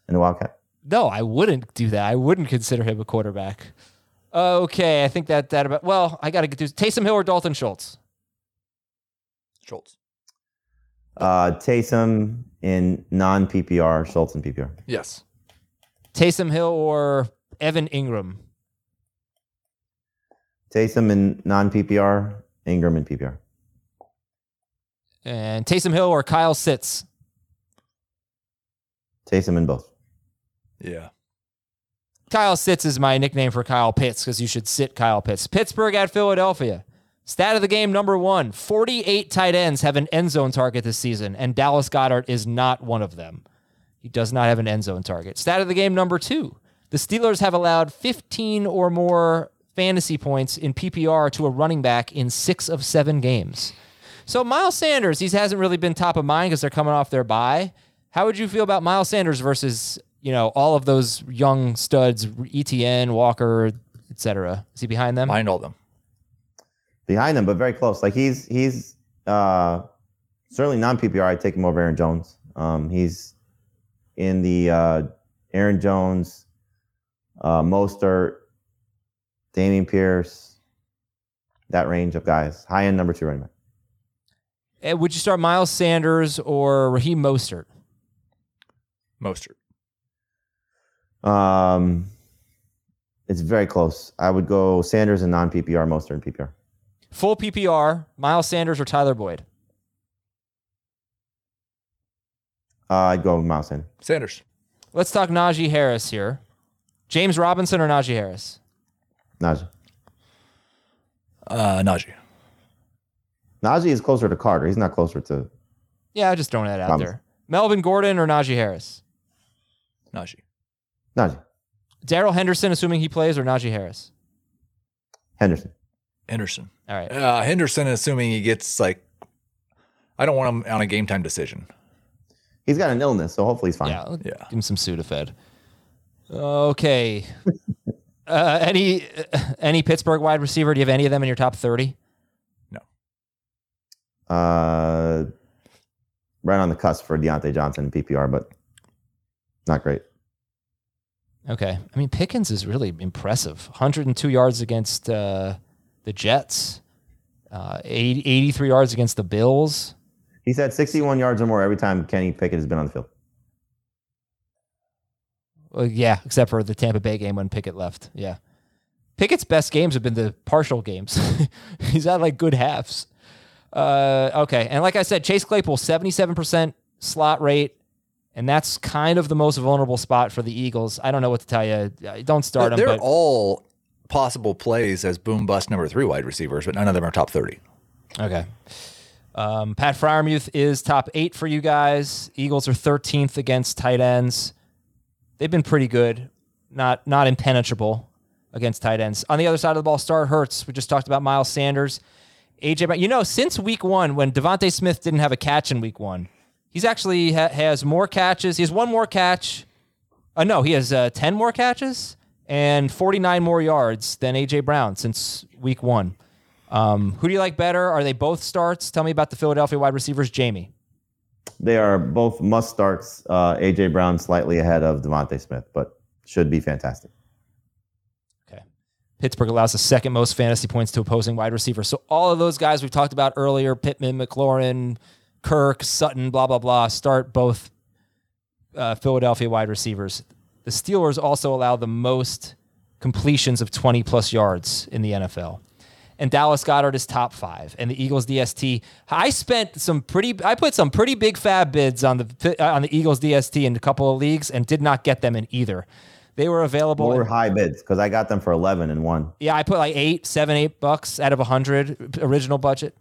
in the Wildcat? No, I wouldn't do that. I wouldn't consider him a quarterback. Okay, I think that that about. Well, I got to get to Taysom Hill or Dalton Schultz. Schultz. Uh, Taysom in non PPR, Schultz in PPR. Yes. Taysom Hill or Evan Engram. Taysom in non PPR, Engram in PPR. And Taysom Hill or Kyle Sitz. Taysom in both. Yeah. Kyle Sitz is my nickname for Kyle Pitts because you should sit Kyle Pitts. Pittsburgh at Philadelphia. Stat of the game number one 48 tight ends have an end zone target this season, and Dallas Goedert is not one of them. He does not have an end zone target. Stat of the game number two the Steelers have allowed 15 or more fantasy points in PPR to a running back in six of seven games. So Miles Sanders, he hasn't really been top of mind because they're coming off their bye. How would you feel about Miles Sanders versus you know all of those young studs, ETN, Walker, etc.? Is he behind them? Behind all them. Behind them, but very close. Like he's he's uh, certainly non PPR. I'd take him over Aaron Jones. Um, he's in the uh, Aaron Jones, uh, Mostert, Dameon Pierce, that range of guys. High end number two running back. Uh, Would you start Miles Sanders or Raheem Mostert? Mostert. Um, it's very close. I would go Sanders and non PPR, Mostert and PPR. Full PPR, Miles Sanders or Tyler Boyd? Uh, I'd go Miles Sanders. Sanders. Let's talk Najee Harris here. James Robinson or Najee Harris? Najee. Uh, Najee. Najee is closer to Carter. He's not closer to. Yeah, I'm just throwing that out Robinson. there. Melvin Gordon or Najee Harris? Najee. Najee. Darrell Henderson, assuming he plays, or Najee Harris? Henderson. Henderson. All right. Uh, Henderson, assuming he gets like, I don't want him on a game time decision. He's got an illness, so hopefully he's fine. Yeah, Yeah. give him some Sudafed. Okay. uh, any any Pittsburgh wide receiver? Do you have any of them in your top thirty? Uh, right on the cusp for Diontae Johnson in PPR, but not great. Okay. I mean, Pickens is really impressive. 102 yards against uh, the Jets, uh, 80, 83 yards against the Bills. He's had 61 yards or more every time Kenny Pickett has been on the field. Well, yeah, except for the Tampa Bay game when Pickett left. Yeah. Pickett's best games have been the partial games. He's had like good halves. Uh, okay. And like I said, Chase Claypool, 77% slot rate. And that's kind of the most vulnerable spot for the Eagles. I don't know what to tell you. Don't start him. They're But all possible plays as boom bust number three wide receivers, but none of them are top 30. Okay. Um, Pat Freiermuth is top eight for you guys. Eagles are 13th against tight ends. They've been pretty good, not not impenetrable against tight ends. On the other side of the ball, Star Hurts. We just talked about Miles Sanders, AJ. Brown. You know, since week one, when DeVonta Smith didn't have a catch in week one, he's actually ha- has more catches. He has one more catch. Uh, no, he has uh, 10 more catches and 49 more yards than AJ Brown since week one. Um, who do you like better? Are they both starts? Tell me about the Philadelphia wide receivers, Jamey. They are both must starts. Uh, AJ Brown slightly ahead of DeVonta Smith, but should be fantastic. Pittsburgh allows the second most fantasy points to opposing wide receivers. So all of those guys we've talked about earlier, Pittman, McLaurin, Kirk, Sutton, blah, blah, blah, start both uh, Philadelphia wide receivers. The Steelers also allow the most completions of 20 plus yards in the NFL. And Dallas Goedert is top five, and the Eagles DST. I spent some pretty, I put some pretty big fab bids on the on the Eagles DST in a couple of leagues, and did not get them in either. They were available. Or in- high bids because I got them for 11 and one. yeah, I put like eight, seven, eight bucks out of a hundred original budget.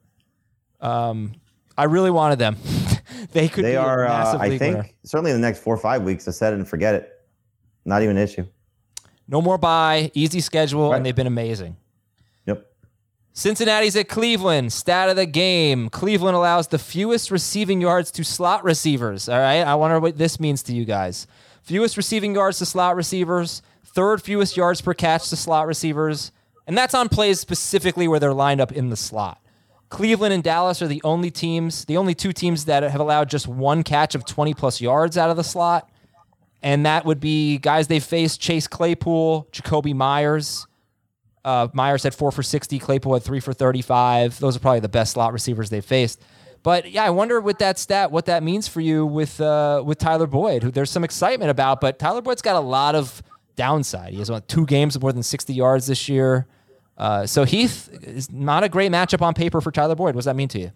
Um, I really wanted them. they could. They be are, uh, I think, winner. certainly in the next four or five weeks I set it and forget it. Not even an issue. No more buy, easy schedule, Right. and they've been amazing. Yep. Cincinnati's at Cleveland. Stat of the game: Cleveland allows the fewest receiving yards to slot receivers. All right, I wonder what this means to you guys. Fewest receiving yards to slot receivers. Third fewest yards per catch to slot receivers. And that's on plays specifically where they're lined up in the slot. Cleveland and Dallas are the only teams, the only two teams that have allowed just one catch of 20 plus yards out of the slot. And that would be guys they faced Chase Claypool, Jakobi Meyers. Uh, Meyers had four for 60, Claypool had three for 35. Those are probably the best slot receivers they faced. But yeah, I wonder with that stat what that means for you with uh, with Tyler Boyd, who there's some excitement about, but Tyler Boyd's got a lot of downside. He has won two games of more than 60 yards this year. Uh, so Heath is not a great matchup on paper for Tyler Boyd. What does that mean to you?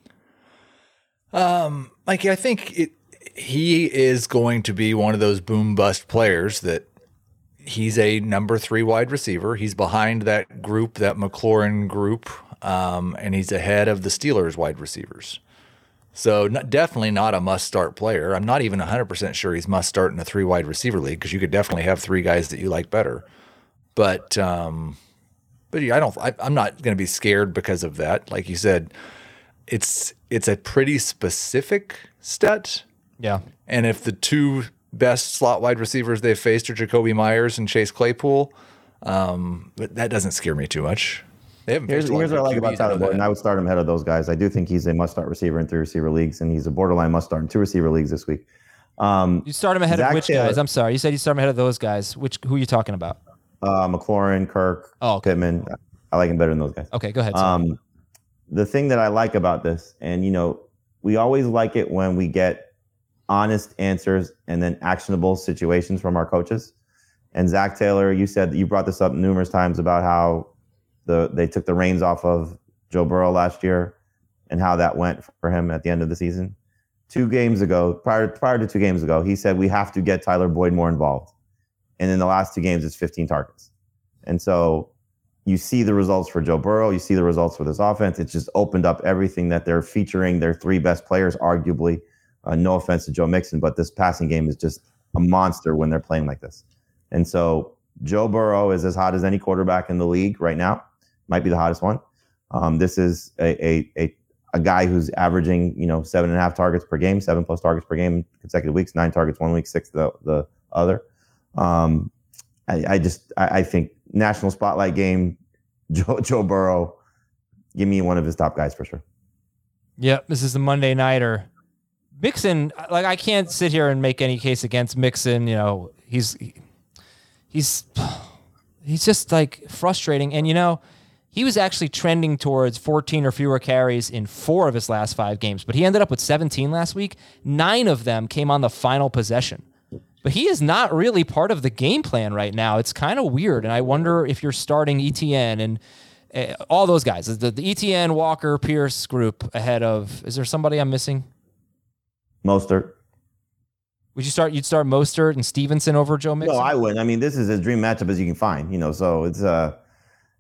Um, like I think it, he is going to be one of those boom bust players that he's a number three wide receiver. He's behind that group, that McLaurin group, um, and he's ahead of the Steelers wide receivers. So not, definitely not a must start player. I'm not even 100% sure he's must start in a three wide receiver league because you could definitely have three guys that you like better. But um, but yeah, I don't. I, I'm not going to be scared because of that. Like you said, it's it's a pretty specific stat. Yeah. And if the two best slot wide receivers they've faced are Jakobi Meyers and Chase Claypool, um, but that doesn't scare me too much. They haven't Here's, faced a lot here's what I like about I Tyler Boyd, and I would start him ahead of those guys. I do think he's a must-start receiver in three receiver leagues, and he's a borderline must-start in two receiver leagues this week. Um, You start him ahead Zac of which Taylor. guys? I'm sorry. You said you start him ahead of those guys. Which who are you talking about? uh, McLaurin, Kirk, Oh, okay. Pittman. I like him better than those guys. Okay, go ahead. Um, the thing that I like about this, and you know, we always like it when we get honest answers and then actionable situations from our coaches. And Zac Taylor, you said you brought this up numerous times about how the they took the reins off of Joe Burrow last year and how that went for him at the end of the season. Two games ago, prior prior to two games ago, he said we have to get Tyler Boyd more involved. And in the last two games, it's 15 targets. And so you see the results for Joe Burrow, you see the results for this offense. It's just opened up everything that they're featuring their three best players, arguably. Uh, no offense to Joe Mixon, but this passing game is just a monster when they're playing like this. And so Joe Burrow is as hot as any quarterback in the league right now, might be the hottest one. Um, this is a, a, a, a guy who's averaging, you know, seven and a half targets per game, seven plus targets per game consecutive weeks, nine targets one week, six the, the other. Um, I, I just, I, I think national spotlight game, Joe, Joe Burrow, give me one of his top guys for sure. Yep, this is the Monday nighter. Mixon, like I can't sit here and make any case against Mixon. You know, he's he's he's just like frustrating. And you know, he was actually trending towards 14 or fewer carries in four of his last five games, but he ended up with 17 last week. Nine of them came on the final possession. But he is not really part of the game plan right now. It's kind of weird, and I wonder if you're starting ETN and uh, all those guys, the, the ETN, Walker, Pierce group ahead of. Is there somebody I'm missing? Mostert. Would you start? You'd start Mostert and Stevenson over Joe Mixon. No, I wouldn't. I mean, this is as dream matchup as you can find. You know, so it's uh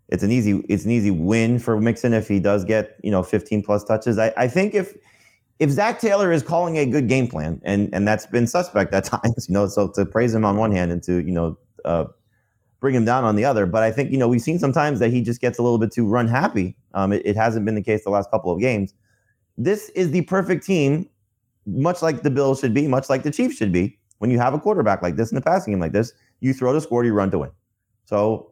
it's an easy it's an easy win for Mixon if he does get you know 15 plus touches. I, I think if if Zac Taylor is calling a good game plan, and and that's been suspect at times, you know, so to praise him on one hand and to you know uh, bring him down on the other. But I think you know we've seen sometimes that he just gets a little bit too run happy. Um, it, it hasn't been the case the last couple of games. This is the perfect team, much like the Bills should be, much like the Chiefs should be. When you have a quarterback like this in a passing game like this, you throw to score, you run to win. So,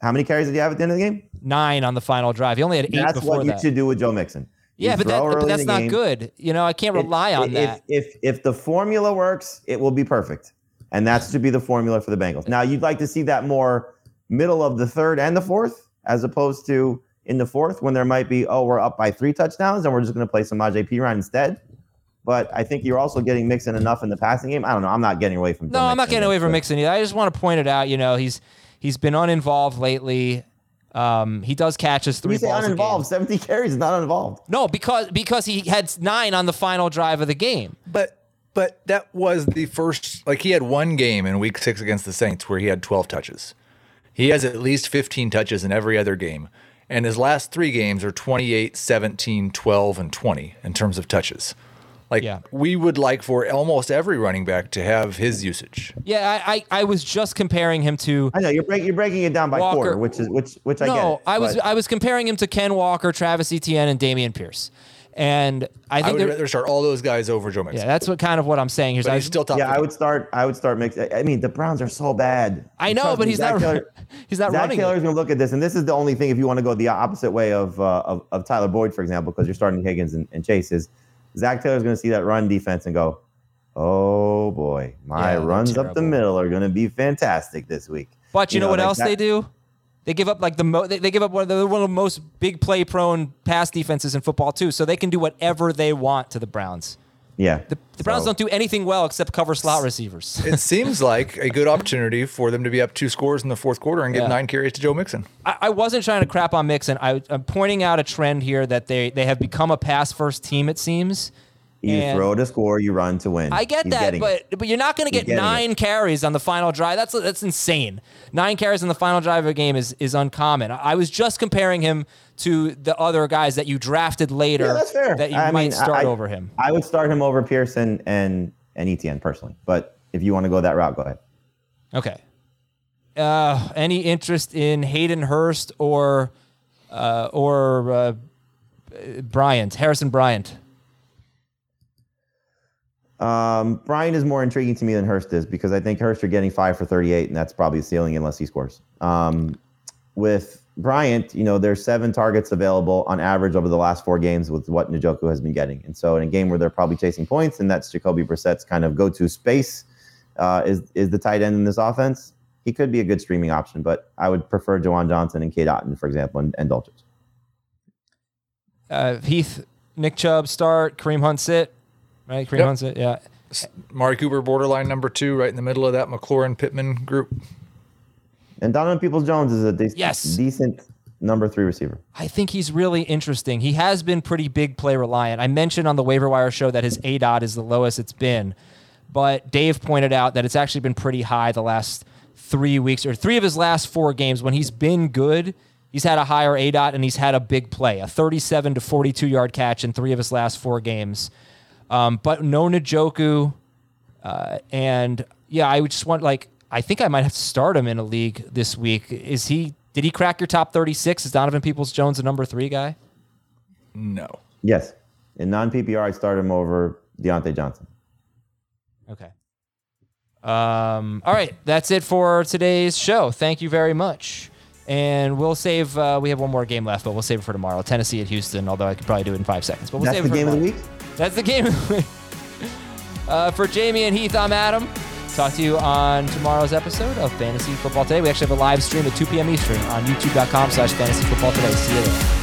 how many carries did he have at the end of the game? Nine on the final drive. He only had eight That's what you that. should do with Joe Mixon. yeah, but, that, but that's not game. good. You know, I can't If- rely on if, that. If if the formula works, it will be perfect, and that's to be the formula for the Bengals. Now, you'd like to see that more middle of the third and the fourth, as opposed to in the fourth when there might be oh we're up by three touchdowns and we're just going to play some Ajay P Ryan instead. But I think you're also getting Mixon enough in the passing game. I don't know. I'm not getting away from. No, I'm not getting away from Mixon either. I just want to point it out. You know, he's he's been uninvolved lately. Um, he does catch his three You say balls a game. uninvolved. 17 carries is not uninvolved. No, because because he had nine on the final drive of the game. But but that was the first like he had one game in week 6 against the Saints where he had 12 touches. He has at least 15 touches in every other game. And his last 3 games are 28, 17, 12 and 20 in terms of touches. Like Yeah. we would like for almost every running back to have his usage. Yeah, I I, I was just comparing him to. I know you're breaking you're breaking it down by Walker- quarter, which is which which I get. no, I was but- I was comparing him to Ken Walker, Travis Etienne, and Dameon Pierce. And I think I think would they're- rather start all those guys over Joe Mixon. yeah, that's what kind of what I'm saying here. but I- he's still top. Yeah, I would start. I would start mix. I mean, the Browns are so bad. I know, Trust but me, he's Zac not. Taylor- he's not Zac running. it. Taylor's going to look at this, and this is the only thing. If you want to go the opposite way of uh, of, of Tyler Boyd, for example, because you're starting Higgins and, and Chase, is Zac Taylor's going to see that run defense and go, "Oh boy, my Yeah, runs up the middle are going to be fantastic this week." But you, know, what like else that- they do? They give up like the mo- they, they give up one of the one of the most big play prone pass defenses in football too. So they can do whatever they want to the Browns. Yeah, The, the Browns So- don't do anything well except cover slot receivers. it seems like a good opportunity for them to be up two scores in the fourth quarter and give Yeah. nine carries to Joe Mixon. I, I wasn't trying to crap on Mixon. I, I'm pointing out a trend here that they they have become a pass first team. It seems. You And- throw to score, you run to win. I get that, getting it. but but you're not going to get nine carries on the final drive. That's that's insane. Nine carries on the final drive of a game is is uncommon. I was just comparing him to the other guys that you drafted later yeah, that's fair. that you I might mean, start I- over him. I would start him over Pearson and and Etienne personally, but if you want to go that route, go ahead. Okay. Uh, any interest in Hayden Hurst or uh, or uh, Bryant Harrison Bryant? Um, Brian is more intriguing to me than Hurst is because I think Hurst you're getting five for 38, and that's probably the ceiling unless he scores. Um, with Bryant, you know, there's seven targets available on average over the last four games with what Njoku has been getting. And so in a game where they're probably chasing points, and that's Jacoby Brissett's kind of go-to space, uh, is is the tight end in this offense. He could be a good streaming option, but I would prefer Juwan Johnson and Cade Otton, for example, and, and. Uh, Heath, Nick Chubb start, Kareem Hunt sit, right? Kareem Yep. Hunt sit, uh, yeah. Mari Cooper, borderline number two, right in the middle of that McLaurin Pittman group. And Donovan Peoples Jones is a dec- Yes. decent number three receiver. I think he's really interesting. He has been pretty big play reliant. I mentioned on the waiver wire show that his A dot is the lowest it's been, but Dave pointed out that it's actually been pretty high the last three weeks or three of his last four games. When he's been good, he's had a higher A dot and he's had a big play, a 37 to 42 yard catch in three of his last four games. Um, but no Njoku, uh, and yeah, I would just want like I think I might have to start him in a league this week. Is he? Did he crack your top 36? Is Donovan Peoples Jones a number three guy? No. Yes. In non PPR, I start him over Diontae Johnson. Okay. Um, all right, that's it for today's show. Thank you very much. And we'll save. Uh, we have one more game left, but we'll save it for tomorrow. Tennessee at Houston. Although I could probably do it in five seconds. But we'll That's save the it for game of the week. That's the game. Uh, for Jamey and Heath, I'm Adam. Talk to you on tomorrow's episode of Fantasy Football Today. We actually have a live stream at 2 p.m. Eastern on youtube.com slash fantasy football today. See you there.